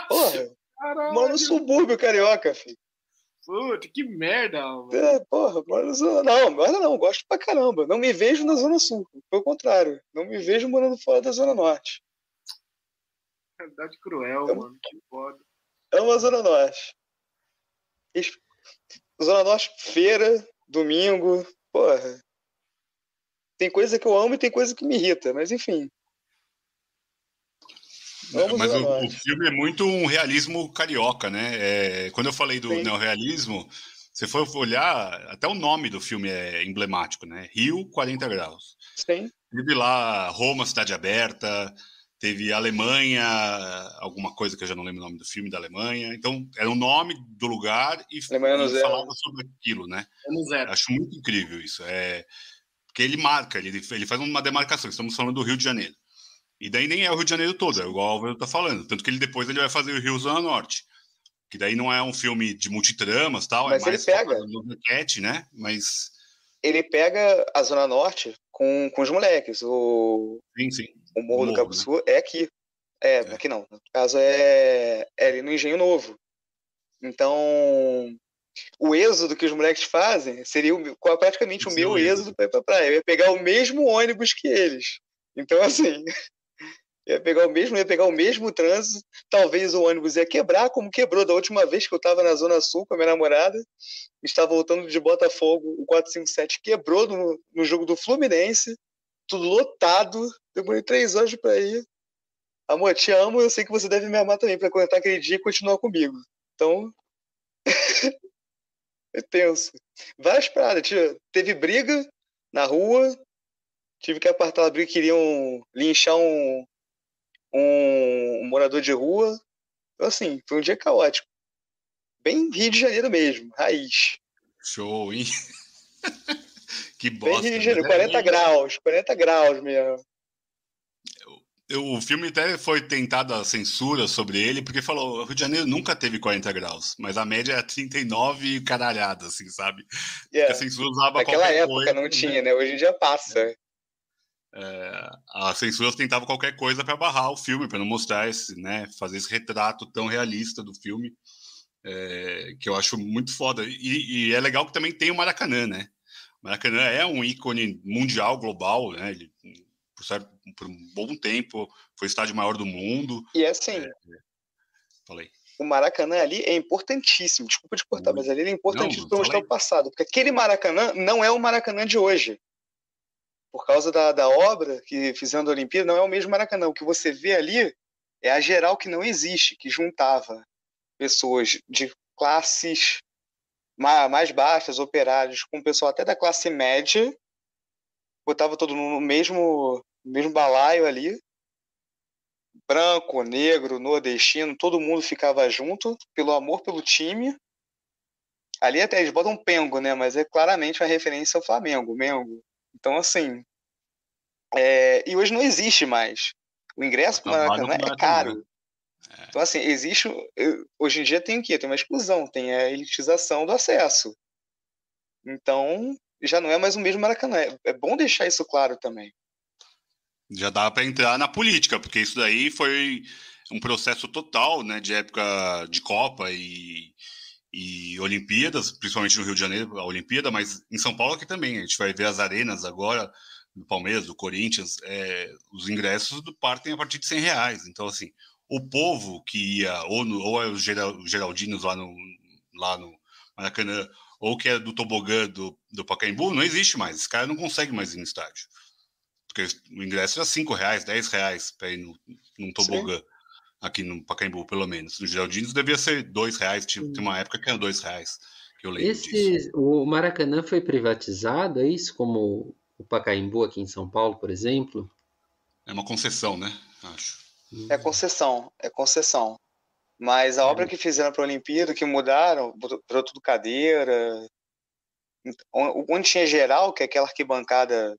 Porra, Caralho. moro no subúrbio carioca, filho. Puta, que merda, mano. É, porra, moro na zona. Não, não, não, gosto pra caramba. Não me vejo na Zona Sul. Pelo contrário, não me vejo morando fora da Zona Norte. Verdade cruel, é, mano. Que foda. É uma Zona Norte. Zona Norte, feira, domingo, porra. Tem coisa que eu amo e tem coisa que me irrita, mas enfim. Vamos Mas o, o, filme é muito um realismo carioca, né? É, quando eu falei do Sim. neorrealismo, você for olhar, até o nome do filme é emblemático, né? Rio, 40 graus. Sim. Teve lá Roma, Cidade Aberta, teve Alemanha, alguma coisa que eu já não lembro o nome do filme da Alemanha. Então, era o nome do lugar e, e falava sobre aquilo, né? Acho muito incrível isso. É, porque ele marca, ele, ele faz uma demarcação. Estamos falando do Rio de Janeiro. E daí nem é o Rio de Janeiro todo, é igual o Álvaro tá falando. Tanto que ele depois ele vai fazer o Rio Zona Norte. Que daí não é um filme de multitramas tal, Mas é mais ele pega no enquete, né? Mas. Ele pega a Zona Norte com, com os moleques. O, sim, sim. o Morro, o do Cabo né? Sul é aqui. É, é, aqui não. No caso é, é ali no Engenho Novo. Então, o êxodo que os moleques fazem seria o, praticamente o meu êxodo para ir pra praia. Eu ia pegar o mesmo ônibus que eles. Então, assim, ia pegar o mesmo, ia pegar o mesmo trânsito. Talvez o ônibus ia quebrar, como quebrou da última vez que eu estava na Zona Sul com a minha namorada. Estava voltando de Botafogo, o 457 quebrou no, no jogo do Fluminense, tudo lotado. Demorei três horas para ir. Amor, te amo, eu sei que você deve me amar também para contar aquele dia e continuar comigo. Então. *laughs* é tenso. Várias paradas. Teve briga na rua. Tive que apartar a briga, queriam linchar um, um, um morador de rua. Então, assim, foi um dia caótico. Bem Rio de Janeiro mesmo, raiz. Show, hein? *laughs* que bosta. Bem Rio de Janeiro, 40 né? graus, 40 graus mesmo. O filme até foi tentado a censura sobre ele, porque falou: o Rio de Janeiro nunca teve 40 graus, mas a média é 39 e caralhada, assim, sabe? Yeah. a censura usava Naquela época coisa, não tinha, né? Hoje em dia passa. É. É, a censura tentava qualquer coisa para barrar o filme, para não mostrar esse, né, fazer esse retrato tão realista do filme, é, que eu acho muito foda. E, e, é legal que também tem o Maracanã, né? O Maracanã é um ícone mundial, global, né? Ele, por, certo, por um bom tempo foi o estádio maior do mundo. E é assim. É, falei. O Maracanã ali é importantíssimo, desculpa te cortar, mas ali é importantíssimo para mostrar o passado, porque aquele Maracanã não é o Maracanã de hoje por causa da, da obra que fizeram da Olimpíada, não é o mesmo Maracanã. O que você vê ali é a geral que não existe, que juntava pessoas de classes mais baixas, operários, com o pessoal até da classe média, botava todo mundo no mesmo, mesmo balaio ali, branco, negro, nordestino, todo mundo ficava junto, pelo amor pelo time. Ali até eles botam Pengo, né? Mas é claramente uma referência ao Flamengo, Mengo. Então, assim. É... E hoje não existe mais. O ingresso para o Maracanã é caro. É. Então, assim, existe. Hoje em dia tem o quê? Tem uma exclusão, tem a elitização do acesso. Então, já não é mais o mesmo Maracanã. É bom deixar isso claro também. Já dá para entrar na política, porque isso daí foi um processo total, né, de época de Copa e, e Olimpíadas, principalmente no Rio de Janeiro, a Olimpíada, mas em São Paulo aqui também. A gente vai ver as arenas agora, do Palmeiras, do Corinthians, é, os ingressos partem a partir de 100 reais. Então, assim, o povo que ia, ou, no, ou é os Geraldinos lá no, lá no Maracanã, ou que é do tobogã do, do Pacaembu, não existe mais. Esse cara não consegue mais ir no estádio. Porque o ingresso era 5 reais, 10 reais para ir no, num tobogã. Sim aqui no Pacaembu, pelo menos. No Geraldinos devia ser dois reais, tinha, uma época que era dois reais, que eu lembro Esse, disso. O Maracanã foi privatizado, é isso? Como o Pacaembu aqui em São Paulo, por exemplo? É uma concessão, né? Acho. É concessão, é concessão. Mas a é. obra que fizeram para a Olimpíada, que mudaram, botou tudo cadeira. Onde tinha geral, que é aquela arquibancada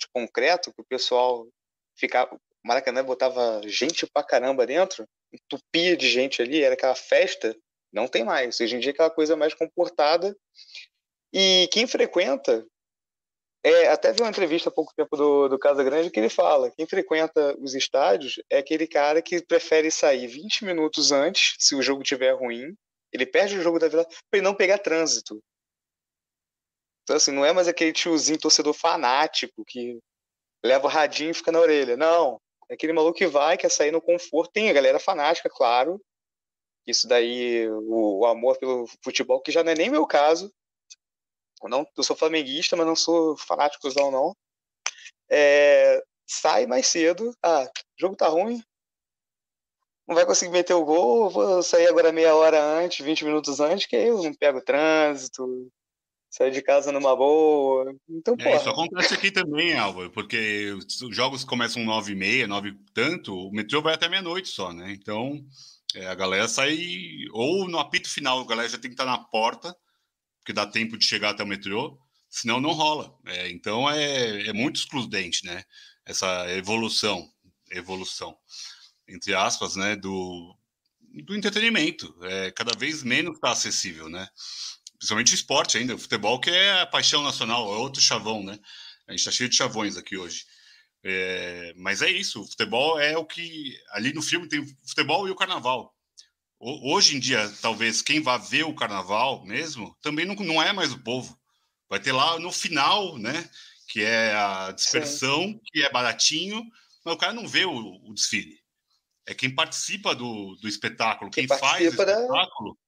de concreto, que o pessoal ficava, Maracanã botava gente pra caramba dentro, entupia de gente ali, era aquela festa, não tem mais. Hoje em dia é aquela coisa mais comportada. E quem frequenta, é, até vi uma entrevista há pouco tempo do, do Casa Grande que ele fala: quem frequenta os estádios é aquele cara que prefere sair 20 minutos antes, se o jogo estiver ruim. Ele perde o jogo da vida para ele não pegar trânsito. Então, assim, não é mais aquele tiozinho torcedor fanático que leva o radinho e fica na orelha. Não. Aquele maluco que vai, quer sair no conforto. Tem a galera fanática, claro. Isso daí, o, o amor pelo futebol, que já não é nem meu caso. Eu, não, eu sou flamenguista, mas não sou fanático não, não. É, sai mais cedo. Ah, o jogo tá ruim. Não vai conseguir meter o gol, vou sair agora meia hora antes, 20 minutos antes, que aí eu não pego trânsito, sair de casa numa boa. Então, é, Isso acontece aqui também, Álvaro, porque os jogos começam nove e meia, nove tanto, o metrô vai até meia-noite só, né? Então, é, a galera sai... Ou no apito final, a galera já tem que estar na porta, porque dá tempo de chegar até o metrô, senão não rola. É, então, é, é muito excludente, né? Essa evolução, evolução, entre aspas, né? Do, do entretenimento. É, cada vez menos está acessível, né? Principalmente o esporte ainda, o futebol que é a paixão nacional, é outro chavão, né? A gente está cheio de chavões aqui hoje. É, mas é isso, o futebol é o que. Ali no filme tem o futebol e o carnaval. O, hoje em dia, talvez quem vá ver o carnaval mesmo também não, não é mais o povo. Vai ter lá no final, né? Que é a dispersão, Sim. que é baratinho, mas o cara não vê o, o desfile. É quem participa do, do espetáculo, quem, quem faz o espetáculo.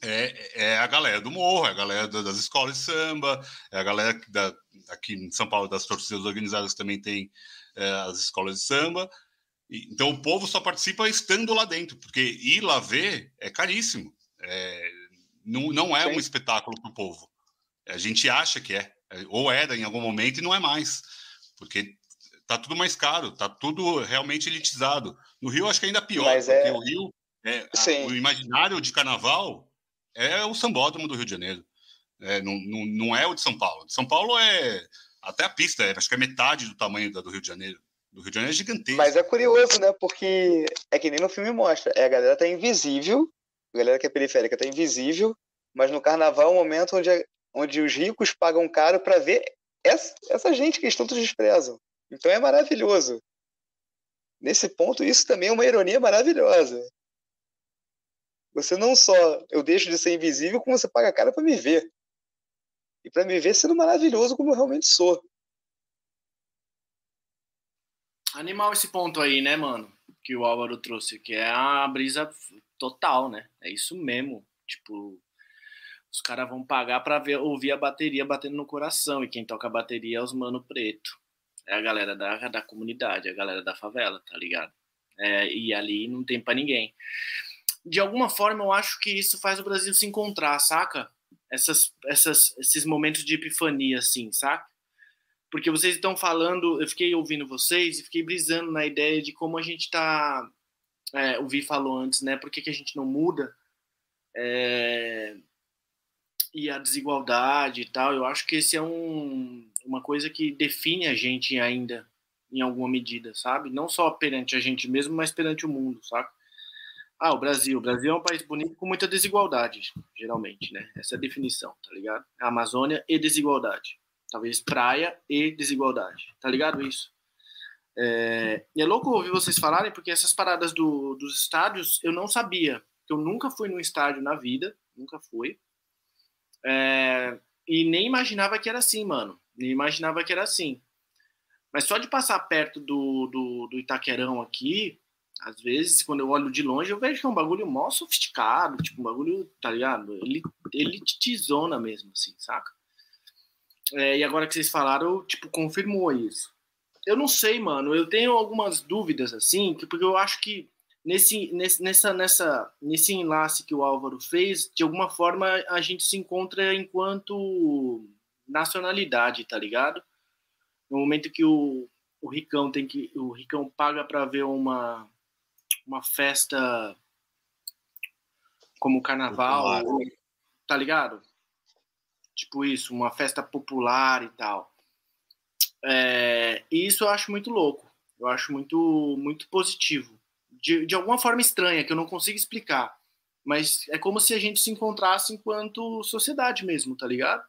É, é, a galera do morro, é a galera das escolas de samba, é a galera da, aqui em São Paulo das torcidas organizadas também tem é, as escolas de samba. E, então o povo só participa estando lá dentro, porque ir lá ver é caríssimo. É, não, não é Sim. um espetáculo para o povo. A gente acha que é, ou era em algum momento e não é mais, porque tá tudo mais caro, tá tudo realmente elitizado. No Rio acho que é ainda pior, Mas porque é... o Rio, é, o imaginário de carnaval é o sambódromo do Rio de Janeiro. É, não, não, não, é o de São Paulo. São Paulo é até a pista, é, acho que é metade do tamanho da do Rio de Janeiro. Do Rio de Janeiro é gigantesco. Mas é curioso, né? Porque é que nem no filme mostra. É, a galera tá invisível, a galera que é periférica tá invisível, mas no carnaval é um momento onde, onde os ricos pagam caro para ver essa, essa gente que eles tanto desprezam. Então é maravilhoso. Nesse ponto, isso também é uma ironia maravilhosa. Você não só eu deixo de ser invisível, como você paga a cara para me ver. E para me ver sendo maravilhoso como eu realmente sou. Animal esse ponto aí, né, mano? Que o Álvaro trouxe, que é a brisa total, né? É isso mesmo. Tipo, os caras vão pagar pra ver, ouvir a bateria batendo no coração. E quem toca a bateria é os mano preto. É a galera da, da comunidade, é a galera da favela, tá ligado? É, e ali não tem para ninguém de alguma forma, eu acho que isso faz o Brasil se encontrar, saca? Essas, essas, esses momentos de epifania, assim, saca? Porque vocês estão falando, eu fiquei ouvindo vocês e fiquei brisando na ideia de como a gente tá. É, o Vi falou antes, né? Por que, que a gente não muda? É, e a desigualdade e tal. Eu acho que esse é um, uma coisa que define a gente ainda, em alguma medida, sabe? Não só perante a gente mesmo, mas perante o mundo, saca? Ah, o Brasil. O Brasil é um país bonito com muita desigualdade, geralmente, né? Essa é a definição, tá ligado? A Amazônia e desigualdade. Talvez praia e desigualdade, tá ligado isso? É... E é louco ouvir vocês falarem, porque essas paradas do, dos estádios eu não sabia. Eu nunca fui num estádio na vida, nunca fui. É... E nem imaginava que era assim, mano. Nem imaginava que era assim. Mas só de passar perto do, do, do Itaquerão aqui, às vezes, quando eu olho de longe, eu vejo que é um bagulho mó sofisticado, tipo, um bagulho, tá ligado? Ele, ele tizona mesmo, assim, saca? É, e agora que vocês falaram, tipo, confirmou isso. Eu não sei, mano, eu tenho algumas dúvidas, assim, porque eu acho que nesse, nesse, nessa, nessa, nesse enlace que o Álvaro fez, de alguma forma a gente se encontra enquanto nacionalidade, tá ligado? No momento que o, o Ricão tem que. O Ricão paga para ver uma uma festa como o carnaval, tá ligado? Tipo isso, uma festa popular e tal. É, e isso eu acho muito louco. Eu acho muito, muito positivo. De, de alguma forma estranha, que eu não consigo explicar. Mas é como se a gente se encontrasse enquanto sociedade mesmo, tá ligado?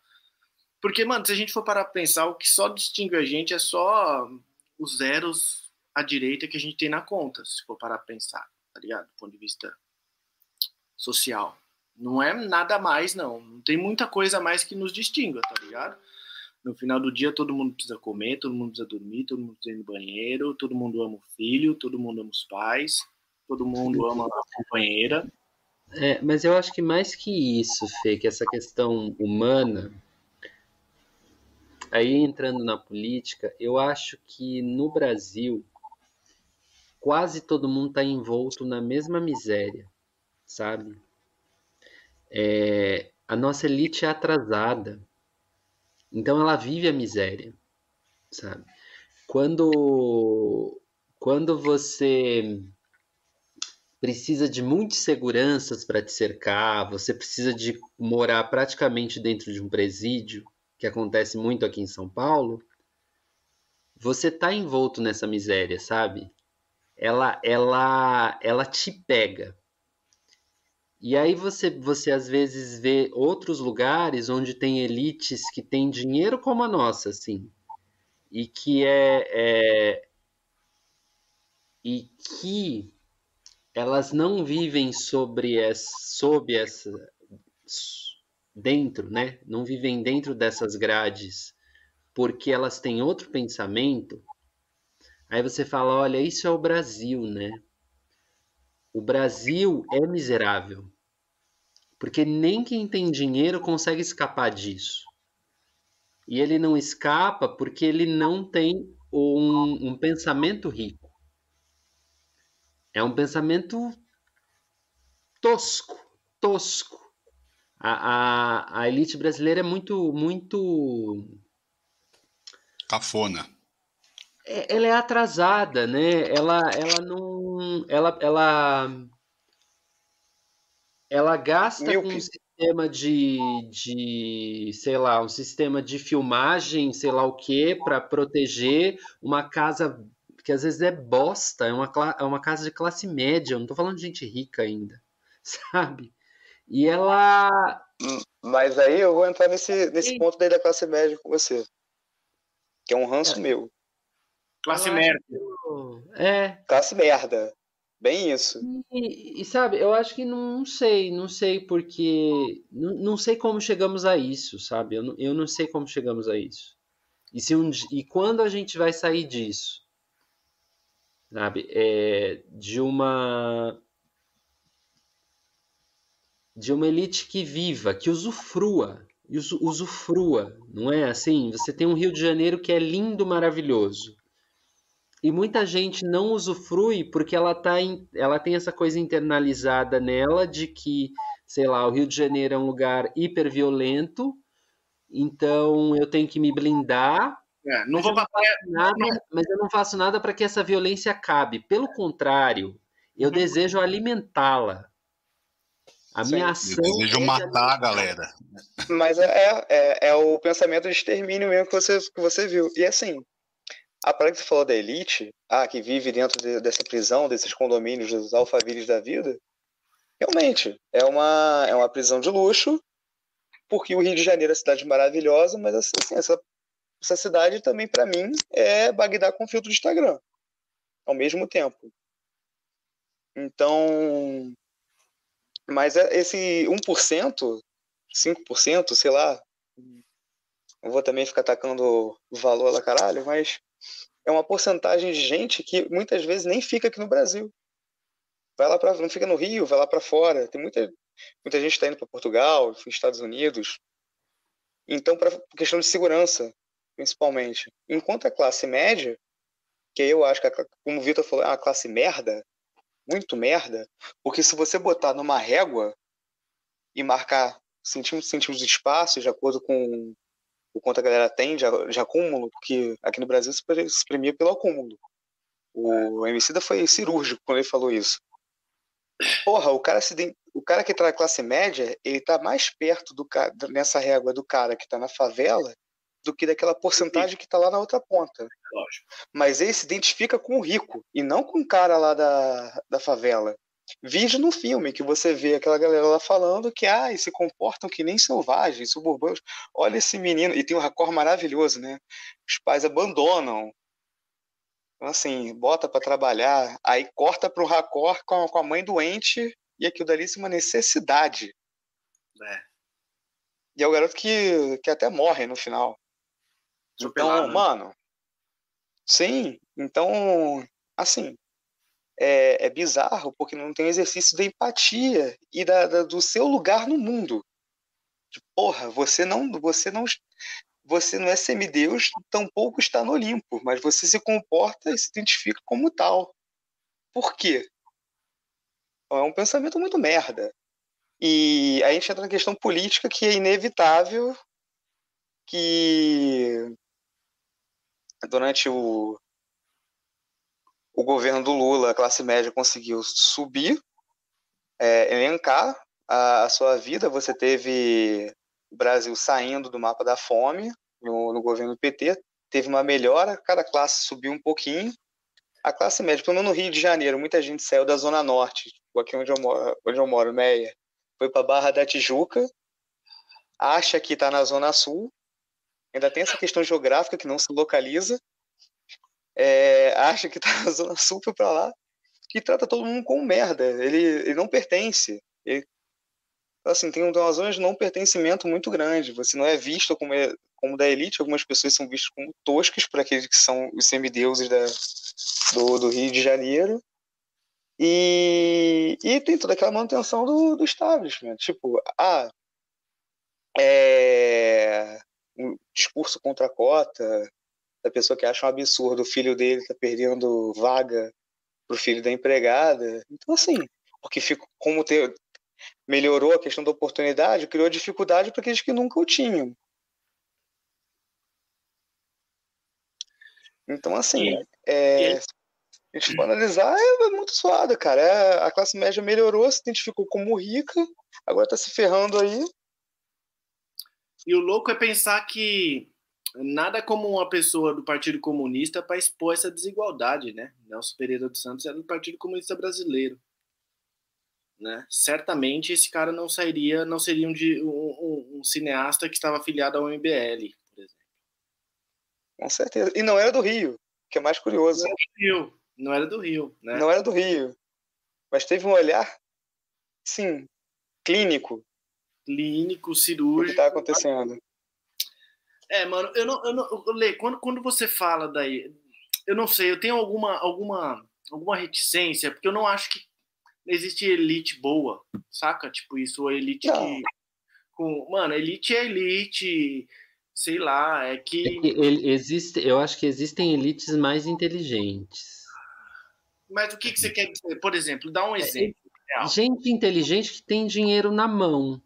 Porque, mano, se a gente for parar pra pensar, o que só distingue a gente é só os zeros a direita que a gente tem na conta, se for parar para pensar, tá ligado? Do ponto de vista social. Não é nada mais, não. Não tem muita coisa mais que nos distinga, tá ligado? No final do dia, todo mundo precisa comer, todo mundo precisa dormir, todo mundo precisa ir no banheiro, todo mundo ama o filho, todo mundo ama os pais, todo mundo ama a companheira. É, mas eu acho que mais que isso, Fê, que essa questão humana, aí entrando na política, eu acho que no Brasil quase todo mundo está envolto na mesma miséria, sabe? É, a nossa elite é atrasada, então ela vive a miséria, sabe? Quando, quando você precisa de muitas seguranças para te cercar, você precisa de morar praticamente dentro de um presídio, que acontece muito aqui em São Paulo, você tá envolto nessa miséria, sabe? Ela ela ela te pega. E aí você você às vezes vê outros lugares onde tem elites que têm dinheiro como a nossa, assim, e que é, é e que elas não vivem sobre essa, sob essa dentro, né? Não vivem dentro dessas grades porque elas têm outro pensamento. Aí você fala, olha, isso é o Brasil, né? O Brasil é miserável. Porque nem quem tem dinheiro consegue escapar disso. E ele não escapa porque ele não tem um, um pensamento rico. É um pensamento tosco, tosco. A, a, a elite brasileira é muito, muito. Cafona. É, ela é atrasada, né? Ela, ela não. Ela, ela, ela gasta com um sistema de, de, sei lá, um sistema de filmagem, sei lá o que, para proteger uma casa que às vezes é bosta, é uma, é uma casa de classe média, eu não tô falando de gente rica ainda, *laughs* sabe? E ela. Mas aí eu vou entrar nesse, nesse ponto daí da classe média com você. Que é um ranço é. meu. Classe merda. É. Classe merda. Bem isso. E, e, sabe, eu acho que não, não sei, não sei porque. Não, não, sei como chegamos a isso, sabe? Eu não, eu não sei como chegamos a isso. E, se um, e quando a gente vai sair disso? Sabe? É, de uma. De uma elite que viva, que usufrua, usufrua, não é assim? Você tem um Rio de Janeiro que é lindo, maravilhoso e muita gente não usufrui porque ela, tá in, ela tem essa coisa internalizada nela de que, sei lá, o Rio de Janeiro é um lugar hiperviolento, então eu tenho que me blindar. É, não vou passar nada, mas eu não faço nada para que essa violência acabe. Pelo contrário, eu uhum. desejo alimentá-la. A Sim. minha ação. Eu desejo é matar a galera. Mas é, é, é, o pensamento de extermínio mesmo que você, que você viu. E assim, a parada que você falou da elite, ah, que vive dentro de, dessa prisão, desses condomínios, dos alfavilles da vida, realmente, é uma, é uma prisão de luxo, porque o Rio de Janeiro é uma cidade maravilhosa, mas assim, essa, essa cidade também, para mim, é Bagdá com filtro de Instagram, ao mesmo tempo. Então, mas é esse 1%, 5%, sei lá, não vou também ficar atacando o valor lá caralho, mas é uma porcentagem de gente que muitas vezes nem fica aqui no Brasil. Vai lá para não fica no Rio, vai lá para fora. Tem muita muita gente está indo para Portugal, Estados Unidos. Então, para questão de segurança, principalmente. Enquanto a classe média, que eu acho que, como o Vitor falou, é uma classe merda, muito merda, porque se você botar numa régua e marcar centímetros, centímetros de espaço, de acordo com o quanto a galera tem de, de acúmulo, porque aqui no Brasil se, premia pelo acúmulo. O Emicida foi cirúrgico quando ele falou isso. Porra, o cara, se, o cara que tá na classe média, ele tá mais perto do nessa régua do cara que tá na favela do que daquela porcentagem que tá lá na outra ponta. Lógico. Mas ele se identifica com o rico e não com o cara lá da, da favela. Vídeo no filme que você vê aquela galera lá falando que ah, se comportam que nem selvagens, suburbanos. Olha esse menino. E tem um racor maravilhoso, né? Os pais abandonam. Então, assim, bota para trabalhar, aí corta para um racor com, com a mãe doente e aquilo dali é uma necessidade. É. E é o garoto que, que até morre no final. Então, né? mano. Sim, então, assim, é, é bizarro porque não tem exercício da empatia e da, da, do seu lugar no mundo. Porra, você não, você não, você não é semideus, tampouco está no Olimpo, mas você se comporta e se identifica como tal. Por quê? É um pensamento muito merda. E a gente entra na questão política que é inevitável que durante o, o governo do Lula, a classe média conseguiu subir, é, elencar a, a, sua vida. Você teve o Brasil saindo do mapa da fome no, no governo do PT, teve uma melhora, cada classe subiu um pouquinho. A classe média, pelo menos no Rio de Janeiro, muita gente saiu da Zona Norte, aqui onde eu moro, onde eu moro Meia, foi para Barra da Tijuca, acha que está na Zona Sul, ainda tem essa questão geográfica que não se localiza, é, acha que tá *laughs* na Zona Sul para lá, e trata todo mundo como merda. Ele, ele não pertence. Ele, assim, tem uma zona de não pertencimento muito grande. Você não é visto como, é, como da elite, algumas pessoas são vistas como toscas para aqueles que são os semideuses da, do, do Rio de Janeiro. E, e tem toda aquela manutenção do, do establishment. Tipo, ah, é, um discurso contra a cota, da pessoa que acha um absurdo o filho dele tá perdendo vaga pro filho da empregada. Então, assim, porque fico, como ter, melhorou a questão da oportunidade, criou dificuldade para aqueles que nunca o tinham. Então, assim, é, a gente for analisar, é, muito suado, cara. É, a classe média melhorou, se identificou como rica, agora tá se ferrando aí. E o louco é pensar que nada como uma pessoa do Partido Comunista para expor essa desigualdade, né? Nelson Pereira dos Santos era do Partido Comunista Brasileiro. Né? Certamente esse cara não sairia, não seria um, um, um cineasta que estava afiliado ao MBL, por exemplo. Com certeza. E não era do Rio, que é mais curioso. Não era do Rio. Não era do Rio, né? Não era do Rio. Mas teve um olhar, sim, clínico. Clínico, cirúrgico. O que está acontecendo. É, mano, eu não, eu não Lê, quando, quando você fala daí, eu não sei, eu tenho alguma, alguma, alguma reticência, porque eu não acho que existe elite boa, saca? Tipo, isso, elite não. que. Com, mano, elite é elite, sei lá, é que. É que existe, eu acho que existem elites mais inteligentes. Mas o que, que você quer dizer? Por exemplo, dá um é, exemplo. É, gente inteligente que tem dinheiro na mão.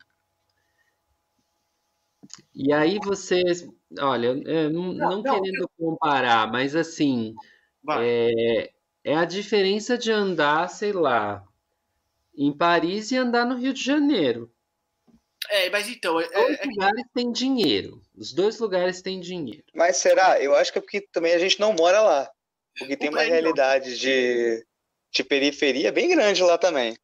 E aí vocês, olha, não, não, não, querendo comparar, mas assim, é, é, a diferença de andar, sei lá, em Paris e andar no Rio de Janeiro. É, mas então. Os dois é, é... lugares têm dinheiro. Os dois lugares têm dinheiro. Mas será? Eu acho que é porque também a gente não mora lá. Porque tem uma realidade de, de periferia bem grande lá também.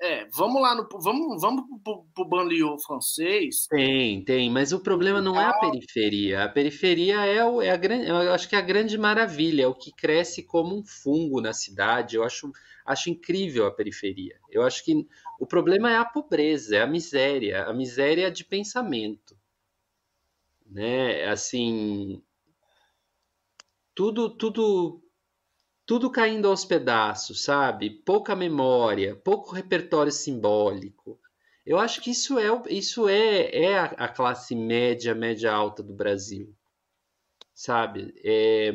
É, vamos lá no. Vamos, vamos pro, pro banlieue francês. Tem, tem, mas o problema não é a periferia. A periferia é, o, é a grande. Eu acho que é a grande maravilha, é o que cresce como um fungo na cidade. Eu acho, acho incrível a periferia. Eu acho que o problema é a pobreza, é a miséria, a miséria de pensamento. Né? Assim. Tudo, tudo tudo caindo aos pedaços, sabe? Pouca memória, pouco repertório simbólico. Eu acho que isso é, isso é, é a, classe média, média alta do Brasil, sabe? É...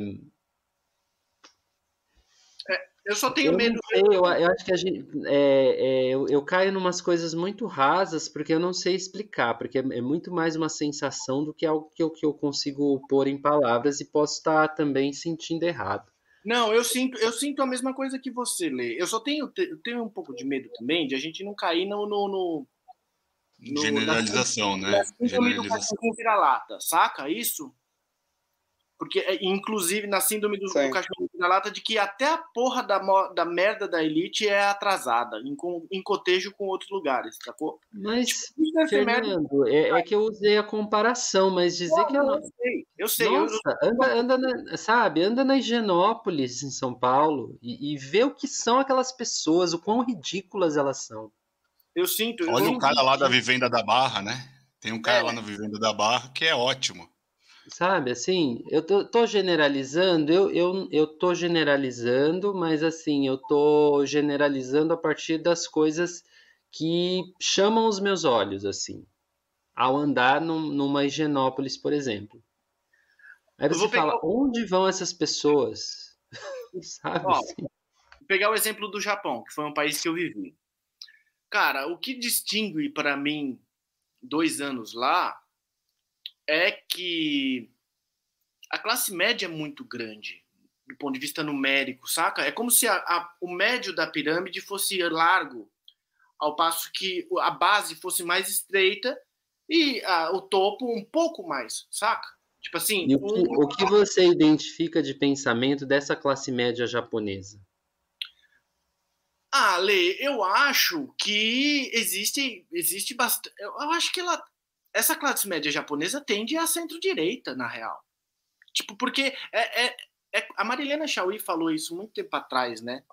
É, eu só tenho eu medo. Sei, eu, eu, acho que a gente, é, é, eu, eu, caio em umas coisas muito rasas porque eu não sei explicar, porque é, é muito mais uma sensação do que algo que eu, que eu consigo pôr em palavras e posso estar também sentindo errado. Não, eu sinto, eu sinto a mesma coisa que você, Lê. Eu só tenho, tenho um pouco de medo também de a gente não cair no. no, no, no Generalização, na, né? Na Generalização. vira-lata, saca isso? Porque, é, inclusive, na síndrome do, do cachorro na lata, de que até a porra da, da merda da elite é atrasada, em, em cotejo com outros lugares, sacou? Mas, tipo, Fernando, é, é, que eu usei a comparação, mas dizer não, que... Eu, não... eu sei, eu sei. Nossa, eu... anda, anda na, sabe, anda na Higienópolis, em São Paulo, e, e vê o que são aquelas pessoas, o quão ridículas elas são. Eu sinto... Olha eu o cara lá da Vivenda da Barra, né? Tem um cara é. lá na Vivenda da Barra que é ótimo. Sabe, assim, eu tô, tô, generalizando, eu, eu, eu tô generalizando, mas assim, eu tô generalizando a partir das coisas que chamam os meus olhos, assim, ao andar num, numa Higienópolis, por exemplo. Aí você fala, pegar... onde vão essas pessoas? *laughs* Sabe? Ó, assim? Pegar o exemplo do Japão, que foi um país que eu vivi. Cara, o que distingue para mim dois anos lá é que a classe média é muito grande do ponto de vista numérico, saca? É como se a, a, o médio da pirâmide fosse largo, ao passo que a base fosse mais estreita e a, o topo um pouco mais, saca? Tipo assim. E o que, um... o que você identifica de pensamento dessa classe média japonesa? Ah, Lê, eu acho que existe, existe bastante. Eu acho que ela essa classe média japonesa tende a centro-direita, na real. Tipo, porque é, é, é, a Marilena Chauí falou isso muito tempo atrás, né?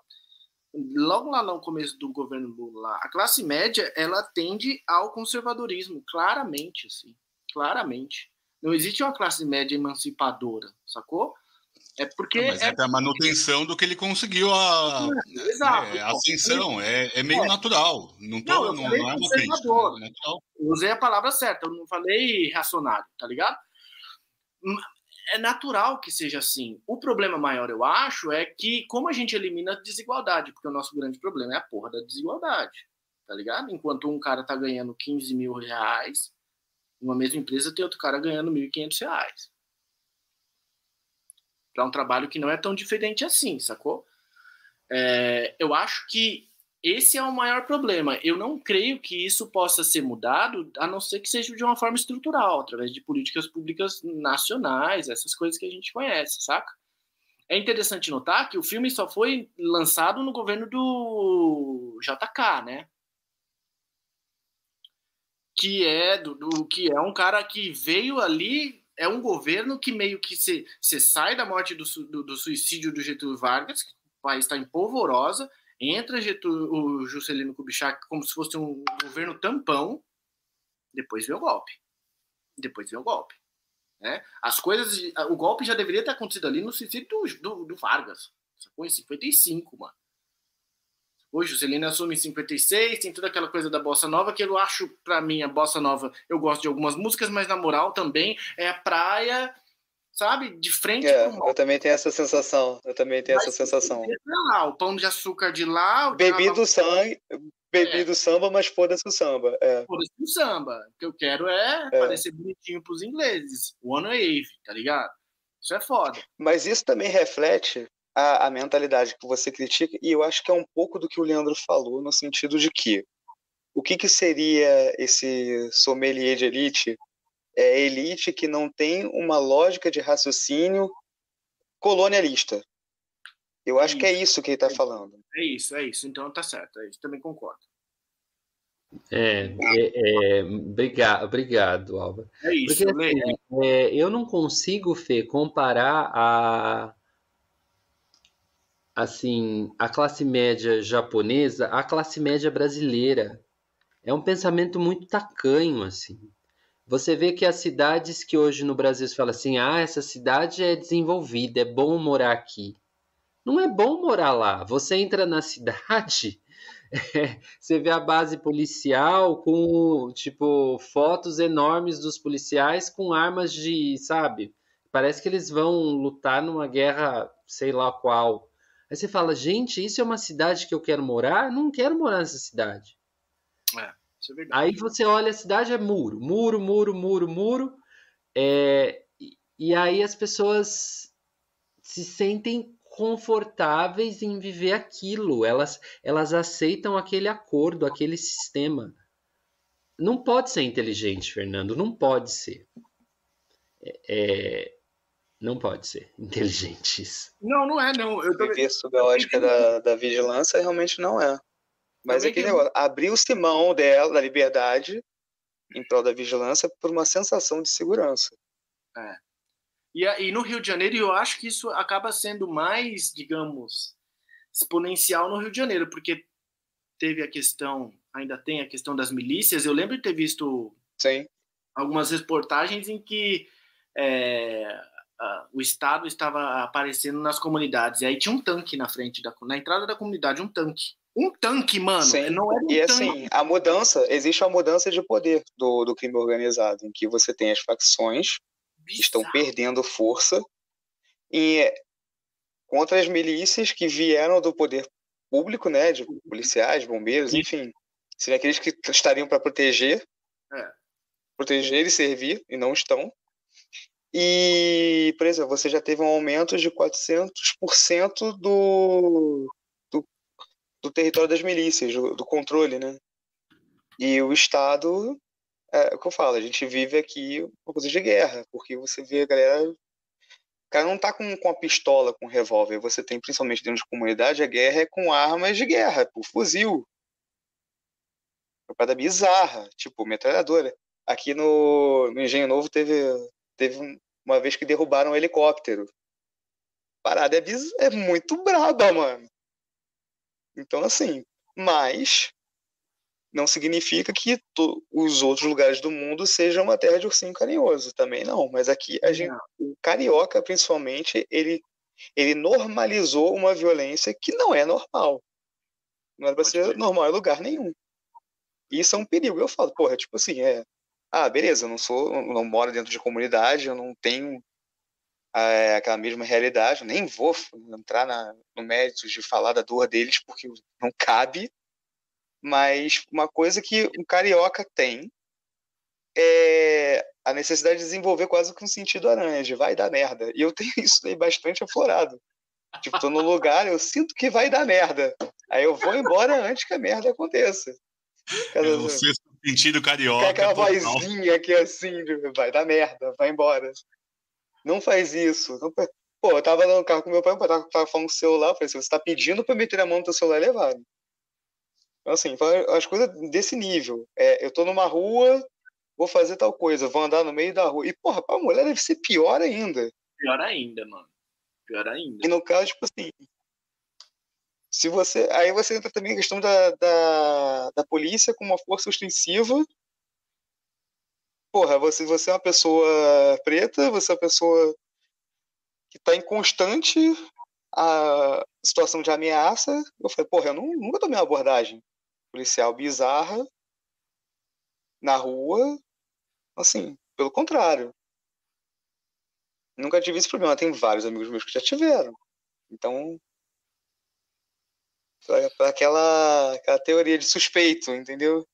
Logo lá no começo do governo Lula, a classe média ela tende ao conservadorismo, claramente, assim, claramente. Não existe uma classe média emancipadora, sacou? É porque. Mas é, é a manutenção do que ele conseguiu a, é, exato, é, a ascensão. É, é meio é. natural. Não, tô, não, não, não é crítica. É usei a palavra certa, eu não falei racionário, tá ligado? É natural que seja assim. O problema maior, eu acho, é que como a gente elimina a desigualdade, porque o nosso grande problema é a porra da desigualdade, tá ligado? Enquanto um cara tá ganhando 15 mil reais, numa mesma empresa tem outro cara ganhando 1.500 reais para um trabalho que não é tão diferente assim, sacou? É, eu acho que esse é o maior problema. Eu não creio que isso possa ser mudado, a não ser que seja de uma forma estrutural, através de políticas públicas nacionais, essas coisas que a gente conhece, saca? É interessante notar que o filme só foi lançado no governo do JK, né? Que é do, do que é um cara que veio ali é um governo que meio que se, se sai da morte do, do, do suicídio do Getúlio Vargas, o país está em polvorosa, entra Getúlio, o Juscelino Kubitschek como se fosse um governo tampão, depois vem o golpe. Depois vem o golpe. Né? As coisas, o golpe já deveria ter acontecido ali no suicídio do, do, do Vargas. Sacou? Em 55, mano. Hoje o Celina assume em 56, tem toda aquela coisa da bossa nova que eu acho, para mim, a bossa nova, eu gosto de algumas músicas, mas na moral também é a praia, sabe, de frente é, Eu também tenho essa sensação, eu também tenho mas, essa sensação. Lá, o pão de açúcar de lá... Bebi do sangue, bebi é. do samba, mas foda-se o samba. É. Foda-se o samba. O que eu quero é, é. parecer bonitinho pros ingleses. One Wave, tá ligado? Isso é foda. Mas isso também reflete a, a mentalidade que você critica, e eu acho que é um pouco do que o Leandro falou, no sentido de que o que, que seria esse sommelier de elite? É elite que não tem uma lógica de raciocínio colonialista. Eu acho que é isso que ele está falando. É isso, é isso. Então tá certo, é isso. Também concordo. É, é, é obrigado, obrigado, Álvaro. É isso, Porque, assim, é, eu não consigo, Fê, comparar a, assim, a classe média japonesa à classe média brasileira. É um pensamento muito tacanho, assim. Você vê que as cidades que hoje no Brasil se fala assim, ah, essa cidade é desenvolvida, é bom morar aqui. Não é bom morar lá. Você entra na cidade, *laughs* é, você vê a base policial com, tipo, fotos enormes dos policiais com armas de, sabe? Parece que eles vão lutar numa guerra, sei lá qual. Aí você fala, gente, isso é uma cidade que eu quero morar? Não quero morar nessa cidade. É, isso é verdade. Aí você olha, a cidade é muro, muro, muro, muro, muro. É, e aí as pessoas se sentem confortáveis em viver aquilo. Elas, elas aceitam aquele acordo, aquele sistema. Não pode ser inteligente, Fernando. Não pode ser. É, não pode ser *laughs* inteligente isso. Não, não é, não. Eu Viver sob a lógica da, da vigilância realmente não é. Mas é que negócio, abriu-se mão dela, da liberdade, em prol da vigilância, por uma sensação de segurança. É. E, e no Rio de Janeiro, eu acho que isso acaba sendo mais, digamos, exponencial no Rio de Janeiro, porque teve a questão, ainda tem a questão das milícias. Eu lembro de ter visto Sim. algumas reportagens em que é, uh, o Estado estava aparecendo nas comunidades. E aí tinha um tanque na frente, da, na entrada da comunidade, um tanque. Um tanque, mano. Sim. Não era um e assim, tanque. assim, a mudança, existe a mudança de poder do, do crime organizado, em que você tem as facções Bizarro. que estão perdendo força e contra as milícias que vieram do poder público, né, de policiais, bombeiros, enfim, seriam aqueles que estariam para proteger, é. proteger e servir e não estão. E, por exemplo, você já teve um aumento de 400% do, do, do território das milícias, do, do, controle, né? E o Estado, é, é o que eu falo, a gente vive aqui uma coisa de guerra, porque você vê a galera. O cara não tá com, com a pistola, com um revólver. Você tem, principalmente dentro de comunidade, a guerra é com armas de guerra, por fuzil. É uma parada bizarra, tipo, metralhadora. aqui no, no Engenho Novo teve, teve uma vez que derrubaram um helicóptero. Parada é, é muito braba, mano. Então, assim, mas não significa que os outros lugares do mundo sejam uma terra de ursinho carinhoso, também não. Mas aqui a gente, o carioca, principalmente, ele, ele normalizou uma violência que não é normal. Não era pra ser ver. normal em lugar nenhum. Isso é um perigo. Eu falo, porra, tipo assim, é. Ah, beleza, eu não sou, não moro dentro de comunidade, eu não tenho é, aquela mesma realidade, eu nem vou entrar na, no mérito de falar da dor deles, porque não cabe, mas uma coisa que um carioca tem é a necessidade de desenvolver quase que um sentido aranha, de vai dar merda. E eu *laughs* tenho isso aí bastante aflorado. Tipo, tô no lugar, eu sinto que vai dar merda. Aí eu vou embora antes que a merda aconteça. Cada... É o sexto sentido carioca. aquela total. vozinha aqui assim, vai dar merda, vai embora. Não faz isso. Não... Pô, eu tava no carro com meu pai, meu pai tava falando com o celular, eu falei, você tá pedindo pra meter a mão no teu celular e levar. Então, assim, as coisas desse nível. É, eu tô numa rua, vou fazer tal coisa, vou andar no meio da rua. E, porra, pra mulher deve ser pior ainda. Pior ainda, mano. Pior ainda. E no caso, tipo assim. Se você. Aí você entra também a questão da, da, da polícia com uma força ostensiva. Porra, você, você é uma pessoa preta, você é uma pessoa que está em constante a situação de ameaça. Eu falei, porra, eu não, nunca tomei uma abordagem policial bizarra na rua. Assim, pelo contrário. Nunca tive esse problema. Tem vários amigos meus que já tiveram. Então, para aquela, aquela teoria de suspeito, entendeu?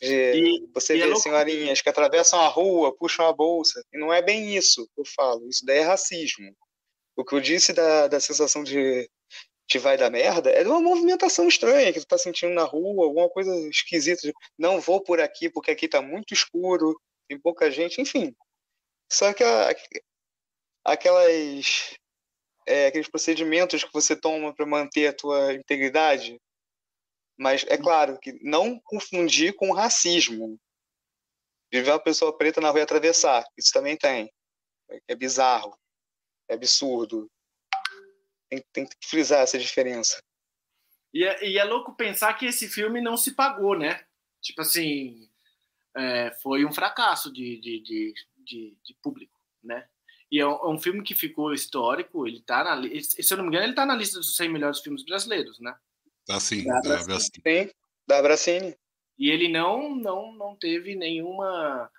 De e, você e vê é senhorinhas que atravessam a rua, puxam a bolsa. E não é bem isso que eu falo. Isso daí é racismo. O que eu disse da, da sensação de te vai dar merda, é de uma movimentação estranha que tu tá sentindo na rua, alguma coisa esquisita. Não vou por aqui porque aqui tá muito escuro, tem pouca gente, enfim. Só que a, aquelas é, aqueles procedimentos que você toma para manter a tua integridade, mas é claro que não confundir com racismo. De ver uma pessoa preta na rua atravessar, isso também tem. É bizarro, é absurdo tem, tem que frisar essa diferença. E é, e é, louco pensar que esse filme não se pagou, né? Tipo assim, é, foi um fracasso de, de, de, de, de público, né? E é um, é um, filme que ficou histórico, ele tá na se eu não me engano, ele tá na lista dos 100 melhores filmes brasileiros, né? Tá sim, da. Sim, da Bracini. E ele não, não, não teve nenhuma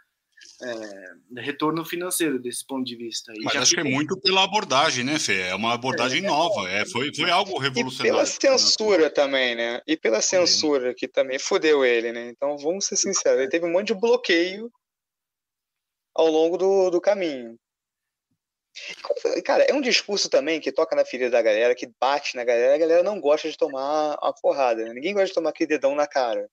é, retorno financeiro desse ponto de vista. E Mas acho que é muito pela abordagem, né, Fê? É uma abordagem é, nova, é, foi, foi algo revolucionário. E pela censura também, né? E pela censura que também fudeu ele, né? Então vamos ser sinceros, ele teve um monte de bloqueio ao longo do, do caminho. Cara, é um discurso também que toca na ferida da galera, que bate na galera, a galera não gosta de tomar a porrada, né? Ninguém gosta de tomar aquele dedão na cara.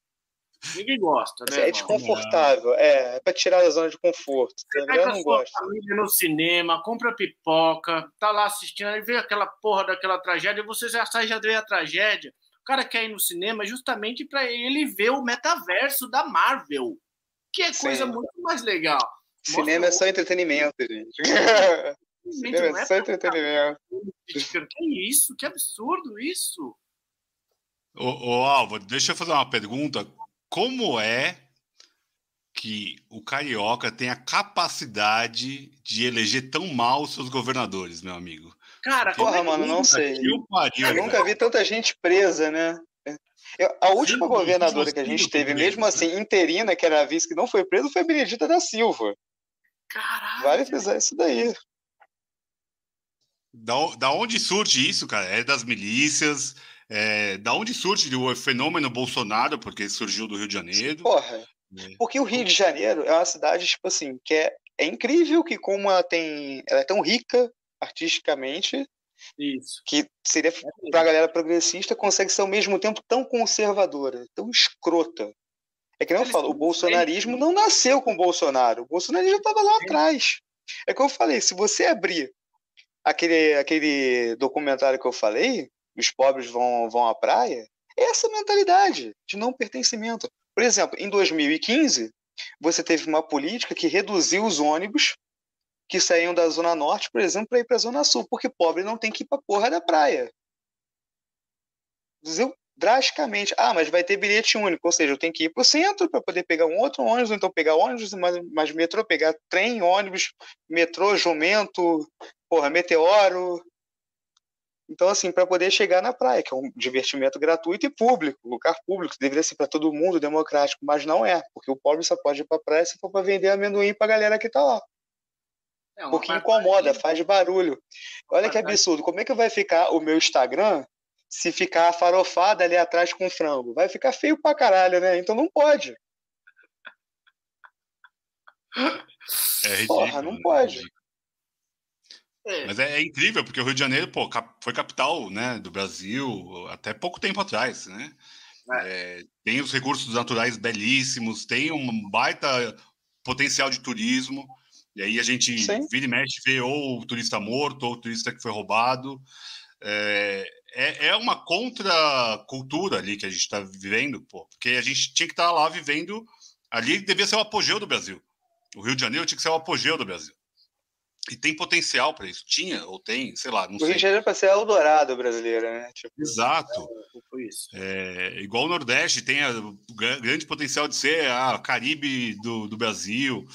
Ninguém gosta, né? É desconfortável, é, é pra tirar da zona de conforto. Você pega não gosta. família no cinema, compra pipoca, tá lá assistindo, aí vê aquela porra daquela tragédia, e você já sai, já vê a tragédia. O cara quer ir no cinema justamente para ele ver o metaverso da Marvel, que é coisa Sim. muito mais legal. Cinema Mostra... é só entretenimento, gente. *laughs* Cinema é só entretenimento. Que isso? Que absurdo isso! Ô, ô Álvaro, deixa eu fazer uma pergunta como é que o carioca tem a capacidade de eleger tão mal os seus governadores, meu amigo? Cara, porra, mano, não sei. Pariu, eu nunca vi tanta gente presa, né? Eu, a última Sim, governadora que a gente teve, mesmo assim, interina, que era a vice que não foi presa, foi a Benedita da Silva. Caralho. Vale frisar isso daí. Da, da onde surge isso, cara? É das milícias, é, da onde surge o fenômeno Bolsonaro? Porque surgiu do Rio de Janeiro. Porra, é. porque o Rio de Janeiro é uma cidade, tipo assim, que é, é incrível que como ela tem. Ela é tão rica artisticamente. Isso. Que seria é para a galera progressista, consegue ser ao mesmo tempo tão conservadora, tão escrota. É que nem eu falo, o bolsonarismo não nasceu com o Bolsonaro. O Bolsonaro já estava lá atrás. É como eu falei, se você abrir aquele, aquele documentário que eu falei, os pobres vão, vão à praia, é essa mentalidade de não pertencimento. Por exemplo, em 2015, você teve uma política que reduziu os ônibus que saíam da Zona Norte, por exemplo, para ir para a Zona Sul, porque pobre não tem que ir para porra da praia. Reduziu drasticamente. Ah, mas vai ter bilhete único, ou seja, eu tenho que ir para o centro para poder pegar um outro ônibus, então pegar ônibus, mais, mais metrô, pegar trem, ônibus, metrô, jumento, porra, meteoro. Então, assim, para poder chegar na praia, que é um divertimento gratuito e público, lugar público, deveria ser para todo mundo, democrático, mas não é, porque o pobre só pode ir para a praia se for para vender amendoim para a galera que está lá. É porque incomoda, faz barulho. Olha que absurdo. Como é que vai ficar o meu Instagram se ficar farofada ali atrás com frango? Vai ficar feio pra caralho, né? Então não pode. É ridículo, Porra, não né? pode. É. Mas é, é, incrível, porque o Rio de Janeiro pô, foi capital né, do Brasil até pouco tempo atrás. Né? É. É, tem os recursos naturais belíssimos, tem um baita potencial de turismo. E aí a gente Sim. vira e mexe, vê ou o turista morto, ou o turista que foi roubado. É, é, é uma contracultura ali que a gente está vivendo, pô, porque a gente tinha que estar tá lá vivendo. Ali devia ser o apogeu do Brasil. O Rio de Janeiro tinha que ser o apogeu do Brasil. E tem potencial para isso. Tinha, ou tem, sei lá, não o sei. O Rio de Janeiro para ser Eldorado brasileiro, né? Tipo, Exato. É, é, igual o Nordeste tem o grande potencial de ser a Caribe do, do Brasil.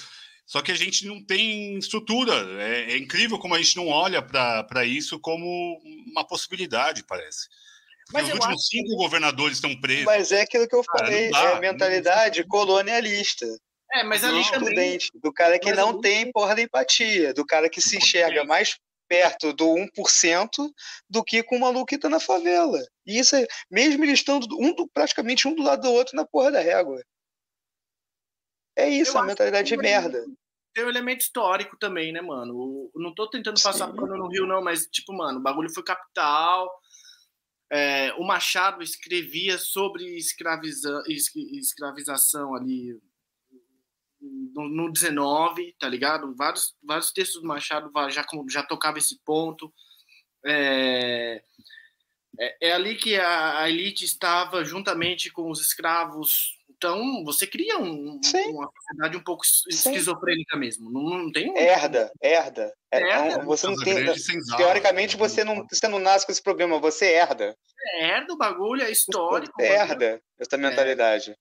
Só que a gente não tem estrutura. É, é incrível como a gente não olha para isso como uma possibilidade, parece. Mas os últimos cinco que... governadores estão presos. Mas é aquilo que eu falei, dá, é a mentalidade colonialista. É, mas ali do também... do cara que mas não tem porra de empatia, do cara que se enxerga mais perto do 1% do que com o maluco que tá na favela. E isso é, mesmo eles estando um, praticamente um do lado do outro na porra da régua. É isso, eu a mentalidade de merda. Tem um elemento histórico também, né, mano? não tô tentando passar Sim. pano no Rio, não, mas, tipo, mano, o bagulho foi capital. É, o Machado escrevia sobre escraviza, escravização ali no, no 19, tá ligado? Vários, vários textos do Machado já, já tocava esse ponto. É, é, é ali que a, a elite estava juntamente com os escravos então, você cria um, uma sociedade um pouco esquizofrênica Sim. mesmo. Não, não tem um... Herda, herda. É, herda. Você não tem, teoricamente, né? você não, você não nasce com esse problema, você herda. É, herda o bagulho, é histórico. Herda essa mentalidade. É.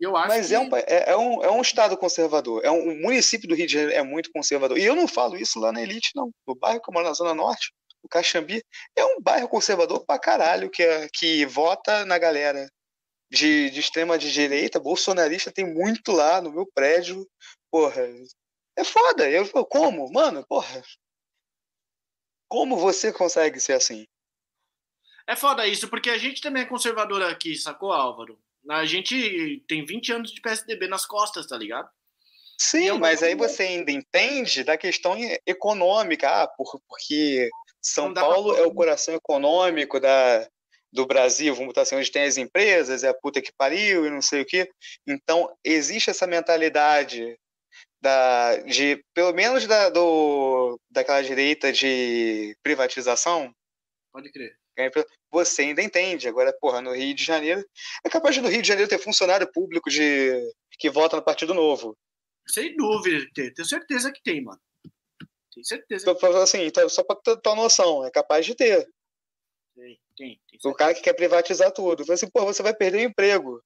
Eu acho Mas que... é, um, é, é, um, é um estado conservador. É um, um município do Rio de Janeiro é muito conservador. E eu não falo isso lá na elite, não. No bairro que eu moro na Zona Norte, o Caxambi, é um bairro conservador pra caralho, que, é, que vota na galera de, de extrema de direita, bolsonarista, tem muito lá no meu prédio. Porra, é foda. Eu, como? Mano, porra. Como você consegue ser assim? É foda isso, porque a gente também é conservador aqui, sacou, Álvaro? A gente tem 20 anos de PSDB nas costas, tá ligado? Sim, mas aí você ainda entende da questão econômica, ah, porque São Paulo é o coração econômico da, do Brasil, vamos botar assim, onde tem as empresas, é a puta que pariu e não sei o quê. Então, existe essa mentalidade da, de, pelo menos da, do, daquela direita de privatização. Pode crer. Você ainda entende. Agora, porra, no Rio de Janeiro, é capaz de no Rio de Janeiro ter funcionário público de que vota no Partido Novo. Sem dúvida, tenho certeza que tem, mano. Tenho certeza. Assim, então, só para ter noção, é capaz de ter. Tem, tem, o cara que quer privatizar tudo. Fala assim, pô, você vai perder o emprego.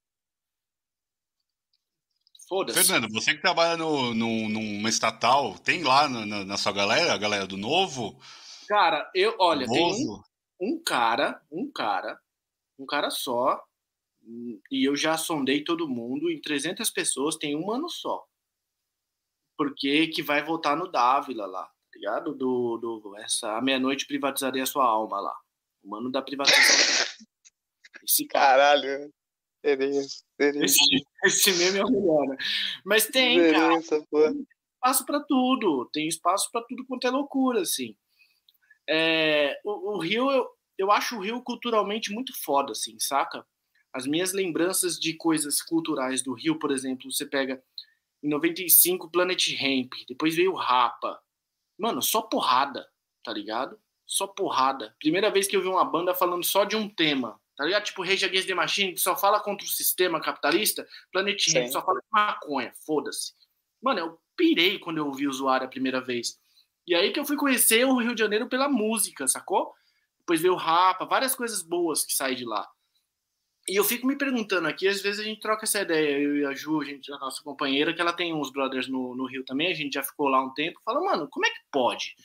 Foda-se. Fernando, você que trabalha no, no, numa estatal, tem lá na, na, sua galera, a galera do Novo? Cara, eu, olha, tem um, um cara, um cara, um cara só, e eu já sondei todo mundo, em 300 pessoas tem um ano só. Porque que vai votar no Dávila lá, tá ligado? Do, do, essa, a meia-noite privatizaria a sua alma lá. O mano da privatização. Esse Caralho. Beleza, beleza. Esse, esse meme é o melhor, né? Mas tem, beleza, cara. Tem espaço para tudo. Tem espaço para tudo quanto é loucura, assim. É, o, o, Rio, eu, eu acho o Rio culturalmente muito foda, assim, saca? As minhas lembranças de coisas culturais do Rio, por exemplo, você pega em 95 Planet Ramp, depois veio o Rapa. Mano, só porrada, tá ligado? Só porrada. Primeira vez que eu vi uma banda falando só de um tema, Tá ligado? Tipo, Rage Against the Machine, que só fala contra o sistema capitalista. Planet Ramp só fala de maconha, foda-se. Mano, eu pirei quando eu ouvi o usuário a primeira vez. E aí que eu fui conhecer o Rio de Janeiro pela música, sacou? Depois veio o Rapa, várias coisas boas que saem de lá. E eu fico me perguntando aqui, às vezes a gente troca essa ideia, eu e a Ju, a, gente, a nossa companheira, que ela tem uns brothers no, no Rio também, a gente já ficou lá um tempo, fala, mano, como é que pode?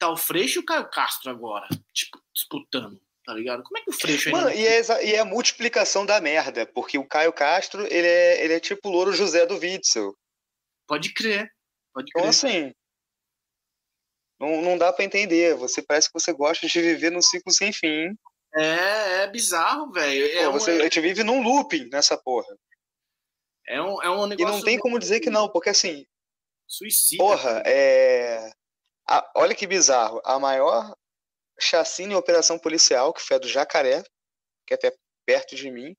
Tá o Freixo e o Caio Castro agora, tipo, disputando tá ligado? Como é que o Freixo Mano, e é, e é a multiplicação da merda, porque o Caio Castro, ele é, ele é tipo o Louro José do Witzel. Pode crer, pode então, crer. Então, assim, não, não dá para entender. Você parece que você gosta de viver num ciclo sem fim. É, é bizarro, velho. É um, você, a gente vive num looping nessa porra. É um, é um negócio. E não tem como dizer que não, porque assim. Suicida. Porra, é. A, olha que bizarro. A maior chacina e operação policial, que foi a do Jacaré, que é até perto de mim,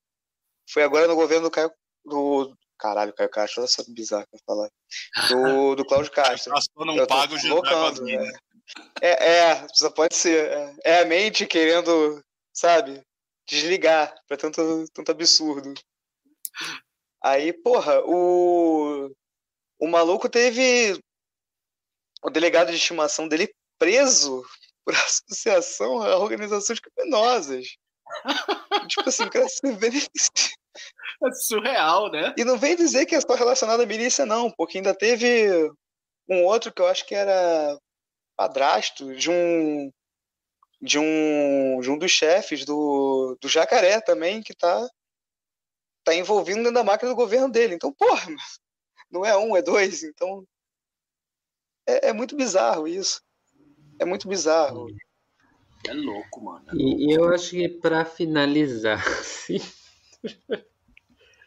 foi agora no governo do Caio. Do, caralho, Caio Castro, olha só bizarro que eu falar. Do, *laughs* do Cláudio Castro. Pastor não paga o colocando, é. é, é, só pode ser. É, é a mente querendo, sabe, desligar pra tanto, tanto absurdo. Aí, porra, o. O maluco teve o delegado de estimação dele preso por *laughs* associação a organizações criminosas. tipo assim, o cara se beneficia. É surreal, né? E não vem dizer que é só relacionado à milícia, não, porque ainda teve um outro que eu acho que era padrasto de um de um, de um dos chefes do, do Jacaré também, que tá, tá envolvido dentro da máquina do governo dele. Então, porra, não é um, é dois. Então, é, é muito bizarro isso. É muito bizarro. É louco, mano. É louco. E, eu acho que para finalizar, *laughs* sim.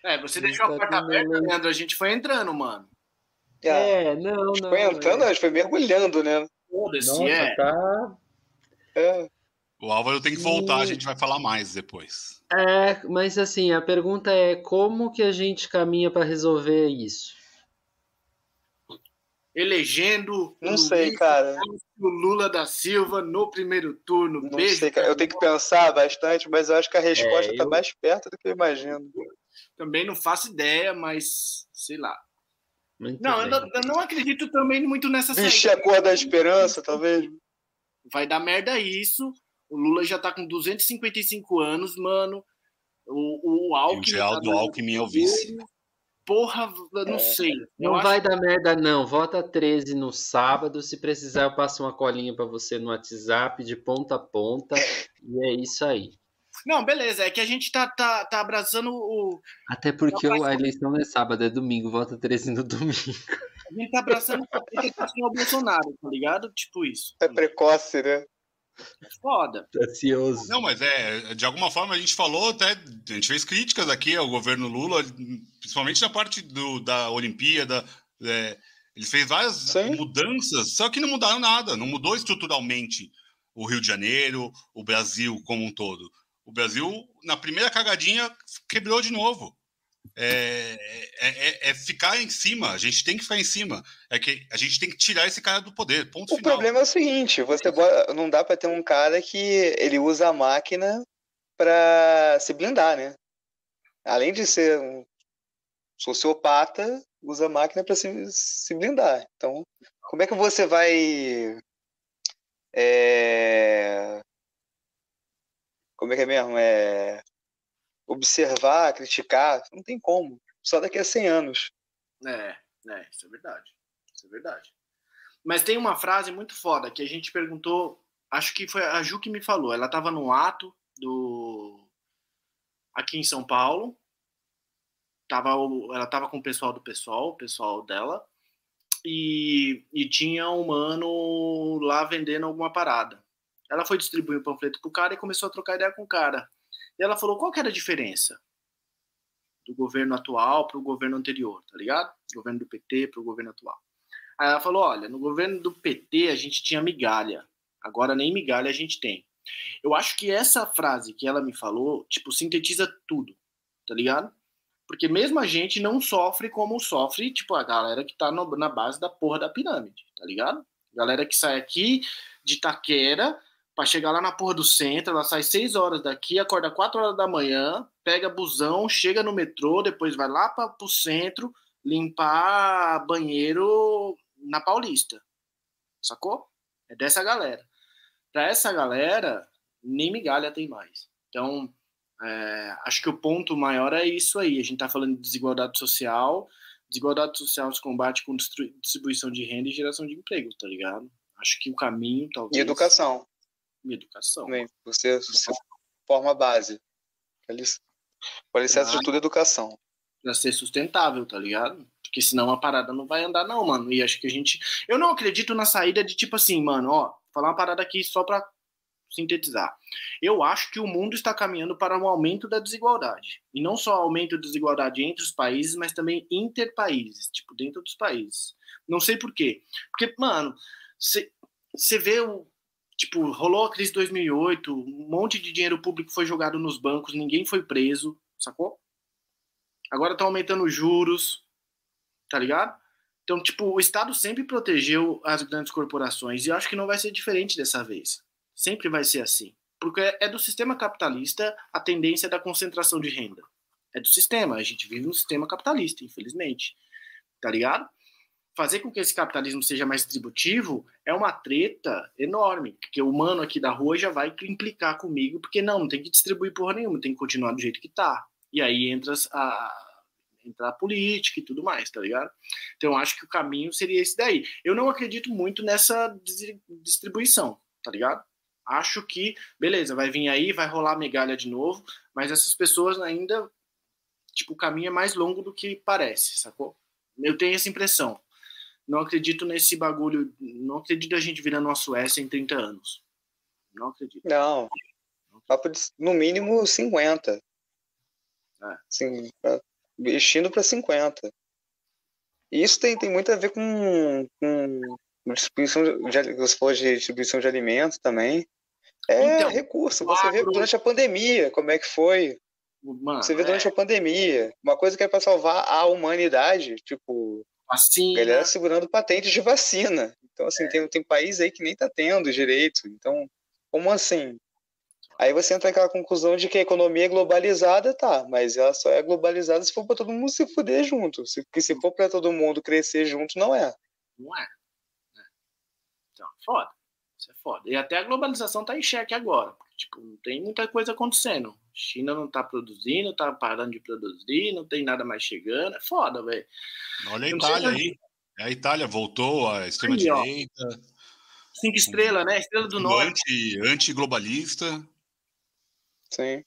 É, você deixou a porta aberta, Leandro. A gente foi entrando, mano. É, é não, não. Foi entrando, é. a gente foi mergulhando, né? Foda-se, é. Tá... é. O Álvaro tem que voltar, a gente vai falar mais depois. É, mas assim, a pergunta é como que a gente caminha para resolver isso? Elegendo não sei, cara. o Lula da Silva no primeiro turno. Não Beijo, sei, cara. Eu tenho que pensar bastante, mas eu acho que a resposta está é, eu... mais perto do que eu imagino. Também não faço ideia, mas sei lá. Muito não, eu não, eu não, acredito também muito nessa Vixe, a cor da esperança, talvez. Vai dar merda isso. O Lula já tá com 255 anos, mano. O, o Alckmin. E o Geraldo tá Alckmin é o vice. Porra, eu não é. sei. Não vai dar merda, não. Vota 13 no sábado. Se precisar, eu passo uma colinha para você no WhatsApp de ponta a ponta. E é isso aí. Não, beleza. É que a gente tá, tá, tá abraçando o. Até porque a eleição não é sábado, é domingo. Vota 13 no domingo. A gente tá abraçando o Bolsonaro, tá ligado? Tipo isso. É precoce, né? É foda. Ansioso. Não, mas é, de alguma forma a gente falou até, a gente fez críticas aqui ao governo Lula, principalmente na parte do, da Olimpíada. É, ele fez várias Sim. mudanças, só que não mudaram nada, não mudou estruturalmente o Rio de Janeiro, o Brasil como um todo. O Brasil, na primeira cagadinha, quebrou de novo. É, é, é, é, ficar em cima. A gente tem que ficar em cima. É que a gente tem que tirar esse cara do poder. Ponto o final. problema é o seguinte: você não dá para ter um cara que ele usa a máquina para se blindar, né? Além de ser um sociopata, usa a máquina para se, se blindar. Então, como é que você vai é... como é que é mesmo? É observar, criticar, não tem como. Só daqui a 100 anos. É, é, isso é verdade. Isso é verdade. Mas tem uma frase muito foda que a gente perguntou, acho que foi a Ju que me falou. Ela estava no ato do aqui em São Paulo. Tava, ela estava com o pessoal do pessoal, o pessoal dela, e, e tinha um mano lá vendendo alguma parada. Ela foi distribuir o panfleto pro cara e começou a trocar ideia com o cara. E ela falou qual que era a diferença do governo atual para o governo anterior, tá ligado? Do governo do PT para o governo atual. Aí ela falou: olha, no governo do PT a gente tinha migalha, agora nem migalha a gente tem. Eu acho que essa frase que ela me falou, tipo, sintetiza tudo, tá ligado? Porque mesmo a gente não sofre como sofre, tipo, a galera que tá no, na base da porra da pirâmide, tá ligado? Galera que sai aqui de Taquera para chegar lá na porra do centro, ela sai 6 horas daqui, acorda 4 horas da manhã, pega busão, chega no metrô, depois vai lá para o centro limpar banheiro na Paulista. Sacou? É dessa galera. Para essa galera, nem migalha tem mais. Então, é, acho que o ponto maior é isso aí. A gente está falando de desigualdade social. Desigualdade social se combate com distribuição de renda e geração de emprego, tá ligado? Acho que o caminho, talvez. E educação. Educação. Também. Você, você forma base. O alicerce de tudo é educação. Pra ser sustentável, tá ligado? Porque senão a parada não vai andar, não, mano. E acho que a gente. Eu não acredito na saída de tipo assim, mano, ó, falar uma parada aqui só pra sintetizar. Eu acho que o mundo está caminhando para um aumento da desigualdade. E não só aumento da desigualdade entre os países, mas também interpaíses, tipo, dentro dos países. Não sei por quê. Porque, mano, você vê o. Tipo, rolou a crise de 2008, um monte de dinheiro público foi jogado nos bancos, ninguém foi preso, sacou? Agora estão aumentando os juros, tá ligado? Então, tipo, o Estado sempre protegeu as grandes corporações e eu acho que não vai ser diferente dessa vez. Sempre vai ser assim. Porque é do sistema capitalista a tendência da concentração de renda. É do sistema. A gente vive um sistema capitalista, infelizmente. Tá ligado? Fazer com que esse capitalismo seja mais distributivo é uma treta enorme. Porque o humano aqui da rua já vai implicar comigo, porque não, não tem que distribuir porra nenhuma, tem que continuar do jeito que tá. E aí entra a, entra a política e tudo mais, tá ligado? Então acho que o caminho seria esse daí. Eu não acredito muito nessa distribuição, tá ligado? Acho que, beleza, vai vir aí, vai rolar migalha de novo, mas essas pessoas ainda, tipo, o caminho é mais longo do que parece, sacou? Eu tenho essa impressão. Não acredito nesse bagulho, não acredito a gente virando uma Suécia em 30 anos. Não acredito. Não. Papo de, no mínimo 50. É. Sim, investindo para 50. E isso tem, tem muito a ver com, com distribuição de, você falou de distribuição de alimentos também. É então, recurso. Você vê durante a pandemia como é que foi. Mano, você vê é... durante a pandemia. Uma coisa que é para salvar a humanidade, tipo. Vacina. Galera segurando patentes de vacina. Então, assim, é. tem, tem país aí que nem tá tendo direito. Então, como assim? Aí você entra naquela conclusão de que a economia é globalizada, tá, mas ela só é globalizada se for para todo mundo se fuder junto. Se, porque se for para todo mundo crescer junto, não é. Não é. é. Então, foda. Isso é foda. E até a globalização tá em xeque agora. Tipo, não tem muita coisa acontecendo. China não tá produzindo, tá parando de produzir, não tem nada mais chegando. É foda, velho. Olha a Itália aí. A Itália voltou à extrema-direita. Cinco estrelas, né? Estrela do Norte. Anti-globalista. Sim.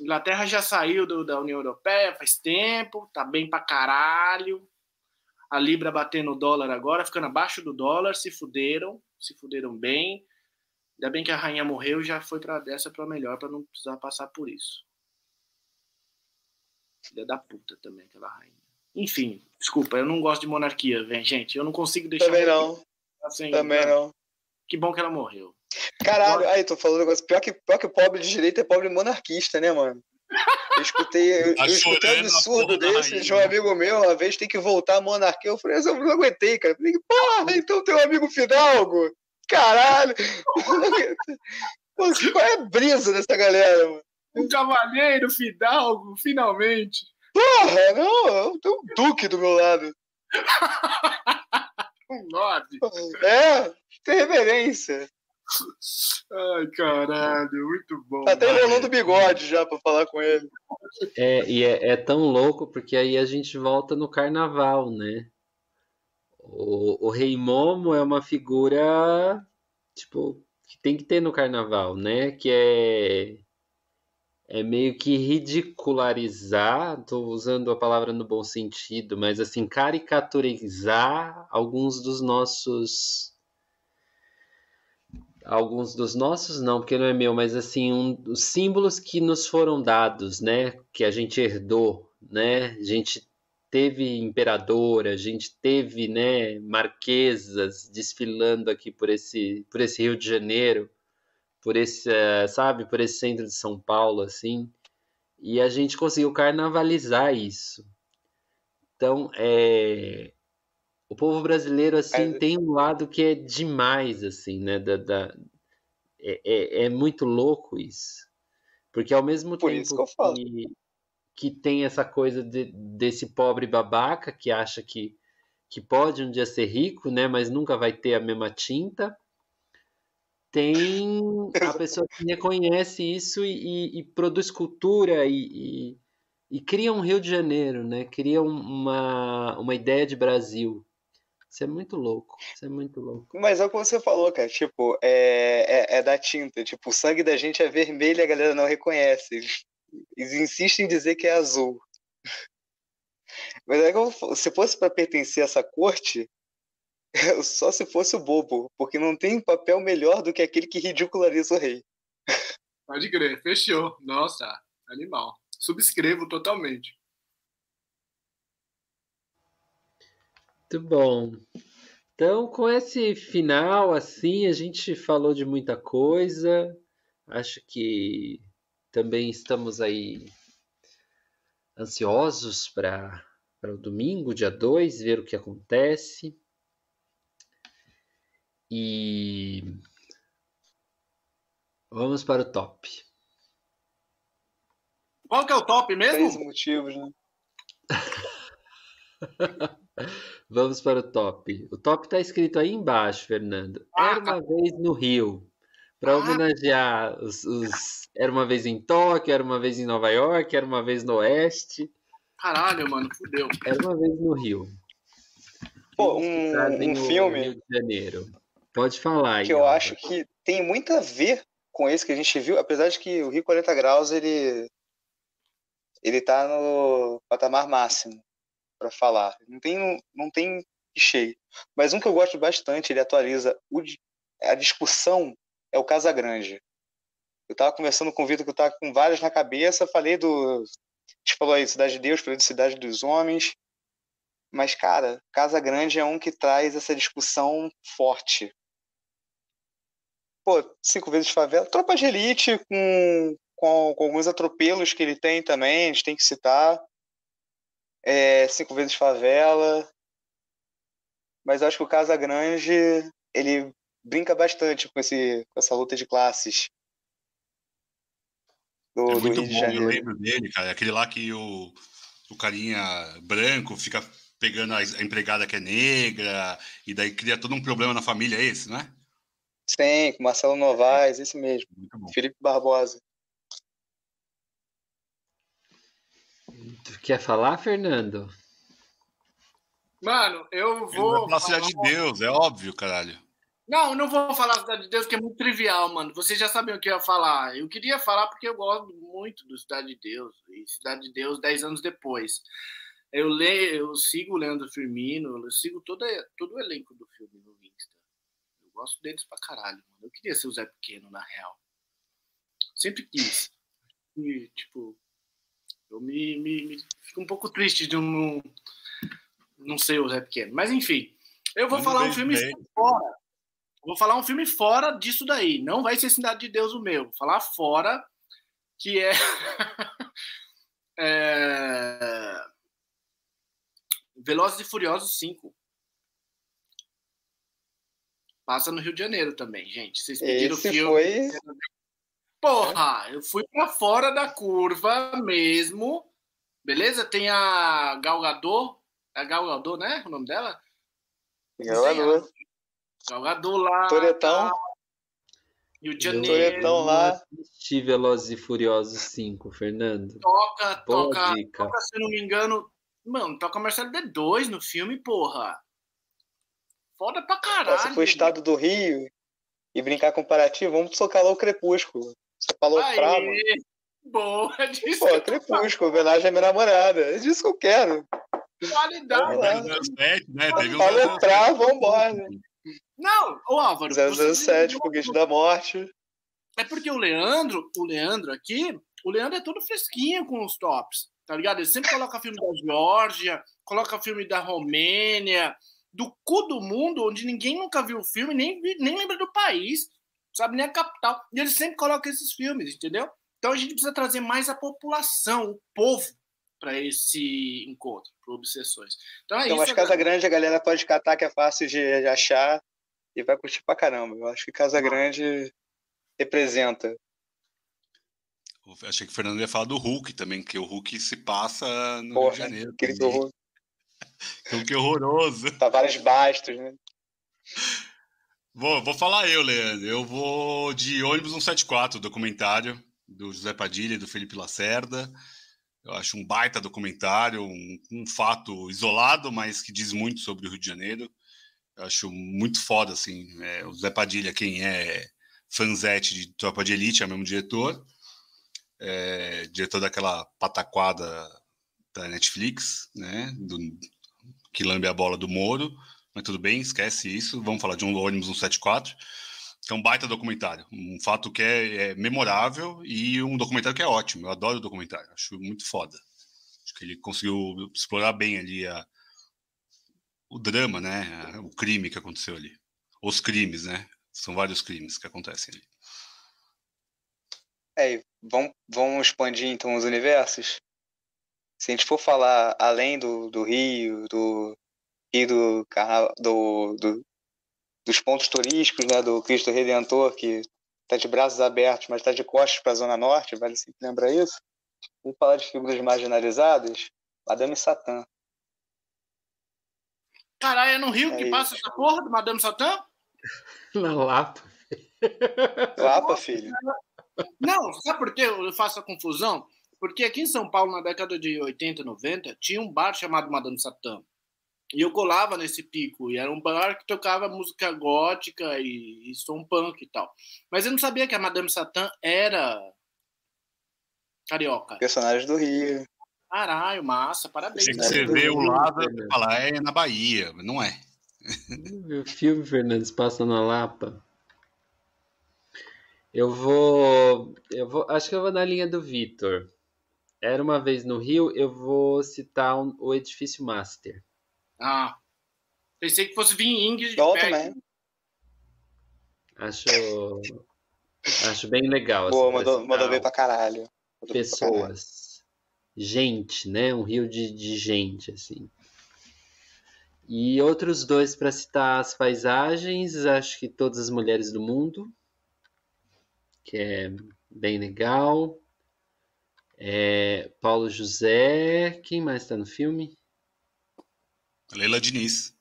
Inglaterra já saiu do, da União Europeia faz tempo, tá bem pra caralho. A Libra batendo o dólar agora, ficando abaixo do dólar, se fuderam, se fuderam bem. Ainda bem que a rainha morreu já foi para dessa para melhor, para não precisar passar por isso. Filha da puta também, aquela rainha. Enfim, desculpa, eu não gosto de monarquia, gente. Eu não consigo deixar. Também não. Assim, Também não. Que bom que ela morreu. Caralho, aí tô falando um negócio. Pior que, pior que pobre de direita é pobre monarquista, né, mano? Eu escutei, eu, *laughs* tá eu escutei um absurdo desse de um amigo meu, uma vez tem que voltar à monarquia. Eu falei, eu não aguentei, cara. Eu falei, porra, então teu amigo Fidalgo? Caralho! Pô, qual é a brisa dessa galera, mano? Um cavaleiro Fidalgo, finalmente. Porra, não, tem um duque do meu lado. *laughs* um lorde. É, tem reverência. Ai, caralho, muito bom. Tá até enrolando o bigode já pra falar com ele. É, e é, é, tão louco porque aí a gente volta no carnaval, né? O, o Rei Momo é uma figura, tipo, que tem que ter no carnaval, né? Que é, é meio que ridicularizar, tô usando a palavra no bom sentido, mas assim, caricaturizar alguns dos nossos alguns dos nossos não, porque não é meu, mas assim, um, os símbolos que nos foram dados, né, que a gente herdou, né, a gente teve imperadora, a gente teve, né, marquesas desfilando aqui por esse, por esse Rio de Janeiro, por esse, sabe, por esse centro de São Paulo, assim, e a gente conseguiu carnavalizar isso. Então, é, o povo brasileiro assim é. tem um lado que é demais assim né da, da, é, é, é muito louco isso. Porque ao mesmo Por tempo que, que, tem essa coisa de, desse pobre babaca que acha que, que pode um dia ser rico, né? Mas nunca vai ter a mesma tinta. Tem *laughs* a pessoa que reconhece isso e, e, e produz cultura e, e, cria um Rio de Janeiro, né? Cria uma, uma ideia de Brasil. Isso é muito louco. Isso é muito louco. Mas é o que você falou, cara. Tipo, é, é, é da tinta. Tipo, o sangue da gente é vermelho e a galera não reconhece. Eles, insistem em dizer que é azul. Mas é que se fosse para pertencer a essa corte, *laughs* só se fosse o bobo, porque não tem papel melhor do que aquele que ridiculariza o rei. Pode crer, fechou. Nossa, animal. Subscrevo totalmente. Muito bom. Então, com esse final, assim, a gente falou de muita coisa. Acho que também estamos aí ansiosos para o domingo, dia 2, ver o que acontece. E vamos para o top. Qual que é o top mesmo? Três motivos, né? *laughs* Vamos para o top. O top está escrito aí embaixo, Fernando. Era uma vez no Rio. Para homenagear os, os, Era uma vez em Tóquio, era uma vez em Nova York, era uma vez no Oeste. Caralho, mano, fudeu. Era uma vez no Rio. Pô, um, um filme. Rio de Janeiro. Pode falar. Que eu acho que tem muito a ver com esse que a gente viu, apesar de que o Rio 40 Graus ele ele tá no patamar máximo para falar. Não tem, não tem cheio. Mas um que eu gosto bastante, ele atualiza o, a discussão, é o Casa Grande. Eu estava conversando com o Vitor que eu estava com vários na cabeça, falei do. A gente falou aí Cidade de Deus, falei de Cidade dos Homens. Mas, cara, Casa Grande é um que traz essa discussão forte. Pô, cinco vezes favela. Tropa de elite com, com, com alguns atropelos que ele tem também, a gente tem que citar é, Cinco Vezes Favela. Mas acho que o Casa Grande ele brinca bastante com, esse, com essa luta de classes. Do, é muito bom, eu lembro dele, cara. Aquele lá que o, o carinha branco fica pegando a, a empregada que é negra, e daí cria todo um problema na família, é esse, né? Sim, com Marcelo Novaes, esse mesmo. Felipe Barbosa. Tu quer falar, Fernando? Mano, eu vou. Falar Cidade de Deus, é óbvio, caralho. Não, não vou falar Cidade de Deus, que é muito trivial, mano. Vocês já sabiam o que eu ia falar. Eu queria falar porque eu gosto muito do Cidade de Deus. E Cidade de Deus, dez anos depois. Eu leio, eu sigo o Leandro Firmino, eu sigo todo, todo o elenco do filme no Insta. Eu gosto deles pra caralho, mano. Eu queria ser o Zé Pequeno, na real. Sempre quis. E, tipo, eu me, me, me, fico um pouco triste de não, não ser o Zé Pequeno. Mas enfim, eu vou falar um filme bem. fora. Vou falar um filme fora disso daí. Não vai ser Cidade de Deus o meu. Vou falar fora, que é. *laughs* é... Velozes e Furiosos 5. Passa no Rio de Janeiro também, gente. Vocês pediram Esse filme. Foi Porra, eu fui para fora da curva mesmo. Beleza? Tem a Galgador. A Galgador, né? O nome dela? Galgador. Galgador lá. Toretão. Tá. Rio de Janeiro. Toretão lá. Assisti Velozes e Furiosos 5, Fernando. Toca, Boa toca, dica. toca, se eu não me engano. Mano, toca Marcelo D2 no filme, porra. Foda pra caralho. Se for estado do Rio e brincar comparativo, vamos socar lá o Crepúsculo. Você falou Aê, frava. Boa, *laughs* disso. Pô, Crepúsculo, homenagem à minha namorada. É disso que eu quero. Qualidade. né? Falou pra, vambora. Não, ô Álvaro. 007, Foguete da Morte. É porque o Leandro, o Leandro aqui, o Leandro é todo fresquinho com os tops, tá ligado? Ele sempre coloca filme da Geórgia, coloca filme da Romênia, do cu do mundo, onde ninguém nunca viu o filme, nem, nem lembra do país sabe nem a capital. E eles sempre colocam esses filmes, entendeu? Então a gente precisa trazer mais a população, o povo, para esse encontro, para Obsessões. Então é então, isso. Mas Casa Grande a galera pode catar, que é fácil de achar e vai curtir pra caramba. Eu acho que Casa Grande representa? Eu achei que o Fernando ia falar do Hulk também, que o Hulk se passa no Porra, Rio de Janeiro. Que horror... que horroroso. Tavares Bastos, né? Vou, vou falar eu, Leandro. Eu vou de ônibus 174, documentário do José Padilha e do Felipe Lacerda. Eu acho um baita documentário, um, um, fato isolado, mas que diz muito sobre o Rio de Janeiro. Eu acho muito foda, assim. É, o José Padilha, quem é fanzete de Tropa de Elite, é o mesmo diretor. É, diretor daquela pataquada da Netflix, né? Do, que lambe a bola do Moro. Mas tudo bem, esquece isso. Vamos falar de um ônibus 174 que é um baita documentário, um fato que é, é, memorável e um documentário que é ótimo. Eu adoro o documentário, acho muito foda. Acho que ele conseguiu explorar bem ali a, o drama, né? O crime que aconteceu ali. Os crimes, né? São vários crimes que acontecem ali. É, vamos, vamos expandir então os universos? Se a gente for falar além do, do Rio, do Rio do, do, do, dos pontos turísticos, né, do Cristo Redentor, que está de braços abertos, mas está de costas para a Zona Norte, vale sempre lembrar isso. Vamos falar de figuras marginalizadas, Madame Satã. Caralho, é no Rio é que isso. passa essa porra do Madame Satã? Na Lapa. Lapa, filho. *laughs* Não, sabe por que eu faço a confusão? Porque aqui em São Paulo, na década de 80, 90, tinha um bar chamado Madame Satã. E eu colava nesse pico, e era um bar que tocava música gótica e, e som punk e tal. Mas eu não sabia que a Madame Satã era carioca. Personagem do Rio. Caralho, massa, parabéns. que você vê o lado e falar, é na Bahia, não é. O filme Fernandes passa na Lapa. Eu vou, eu vou, acho que eu vou na linha do Vitor. Era uma vez no Rio, eu vou citar um, o Edifício Master. Ah. Pensei que fosse vir também. Acho. Acho bem legal. Boa, assim, mandou, mandou bem pra caralho. Mandou pessoas. Pra caralho. Gente, né? Um rio de, de gente, assim. E outros dois para citar as paisagens, acho que Todas as Mulheres do Mundo, que é bem legal. É, Paulo José, quem mais está no filme? Leila Diniz.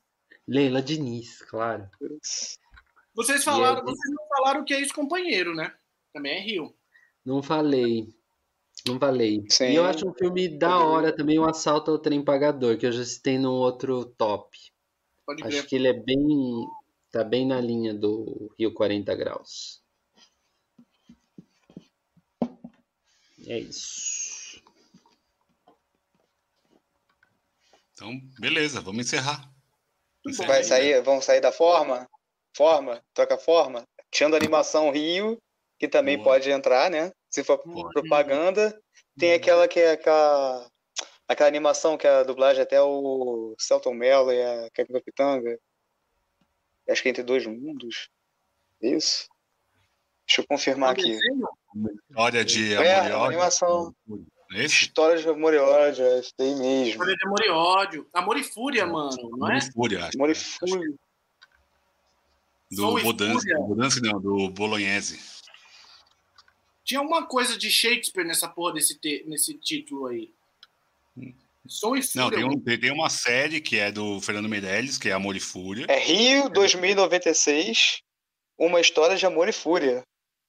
Leila Diniz, claro. Vocês falaram, vocês não falaram que é ex-companheiro, né? Também é Rio. Não falei. Não falei. Sim. E eu acho um filme da hora também, o Assalto ao Trem Pagador, que eu já citei num outro top. Pode acho que ele é bem. tá bem na linha do Rio 40 Graus. É isso. Então, beleza, vamos encerrar. Vai sair, vamos sair da forma? Forma, troca forma. Tirando animação Rio, que também Boa. pode entrar, né? Se for Boa. propaganda. Tem aquela que é aquela, aquela animação que é a dublagem até o Celton Mello e a Kevin Pitanga. Acho que é entre dois mundos. Isso. Deixa eu confirmar aqui. História de é, animação. História de amor e ódio, é esse aí mesmo. História de amor e ódio. Amor e fúria, mano, não é? Amor e fúria, acho. Amor e fúria. Do Bodansky, não, do Bolognese. Tinha uma coisa de Shakespeare nessa porra desse, te, nesse título aí. Som e Fúria. Não, tem, um, tem, uma série que é do Fernando Meirelles, que é Amor e Fúria. É Rio 2096, uma história de amor e fúria.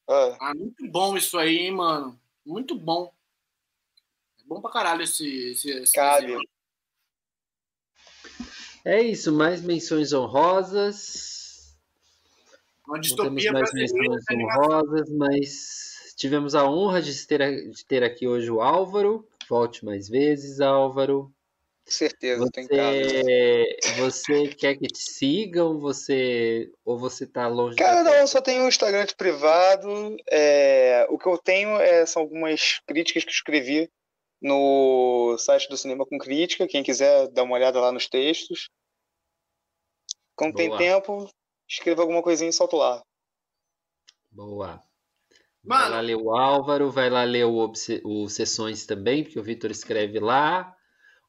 Ah, ah muito bom isso aí, hein, mano. Muito bom. Bom pra caralho esse. esse, esse Cabe. É isso, mais menções honrosas. Uma distopia Não temos mais menções honrosas, mas tivemos a honra de ter, de ter aqui hoje o Álvaro. Volte mais vezes, Álvaro. Com certeza, você, você quer que te sigam? Você ou você tá longe? Cara, não, eu só tenho um Instagram privado. É, o que eu tenho é, são algumas críticas que eu escrevi no site do Cinema com Crítica, quem quiser dar uma olhada lá nos textos. Quando Boa. tem tempo, escreva alguma coisinha e solto lá. Boa. Vai lá ler o Álvaro, vai lá ler o, o Sessões também, porque o Vitor escreve lá.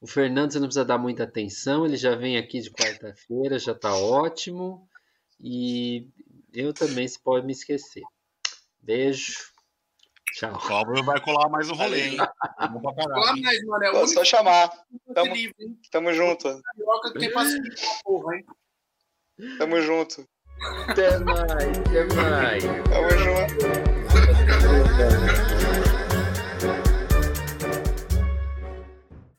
O Fernando, você não precisa dar muita atenção, ele já vem aqui de quarta-feira, já está ótimo. E eu também, se pode me esquecer. Beijo. Tchau. O Álvaro vai colar mais um rolê, hein? Colar mais, mano. É Pô, só chamar. Tamo, livre, tamo junto. Carioca que tem paciência com a porra, hein? Tamo junto. Até mais, até mais. Tamo junto.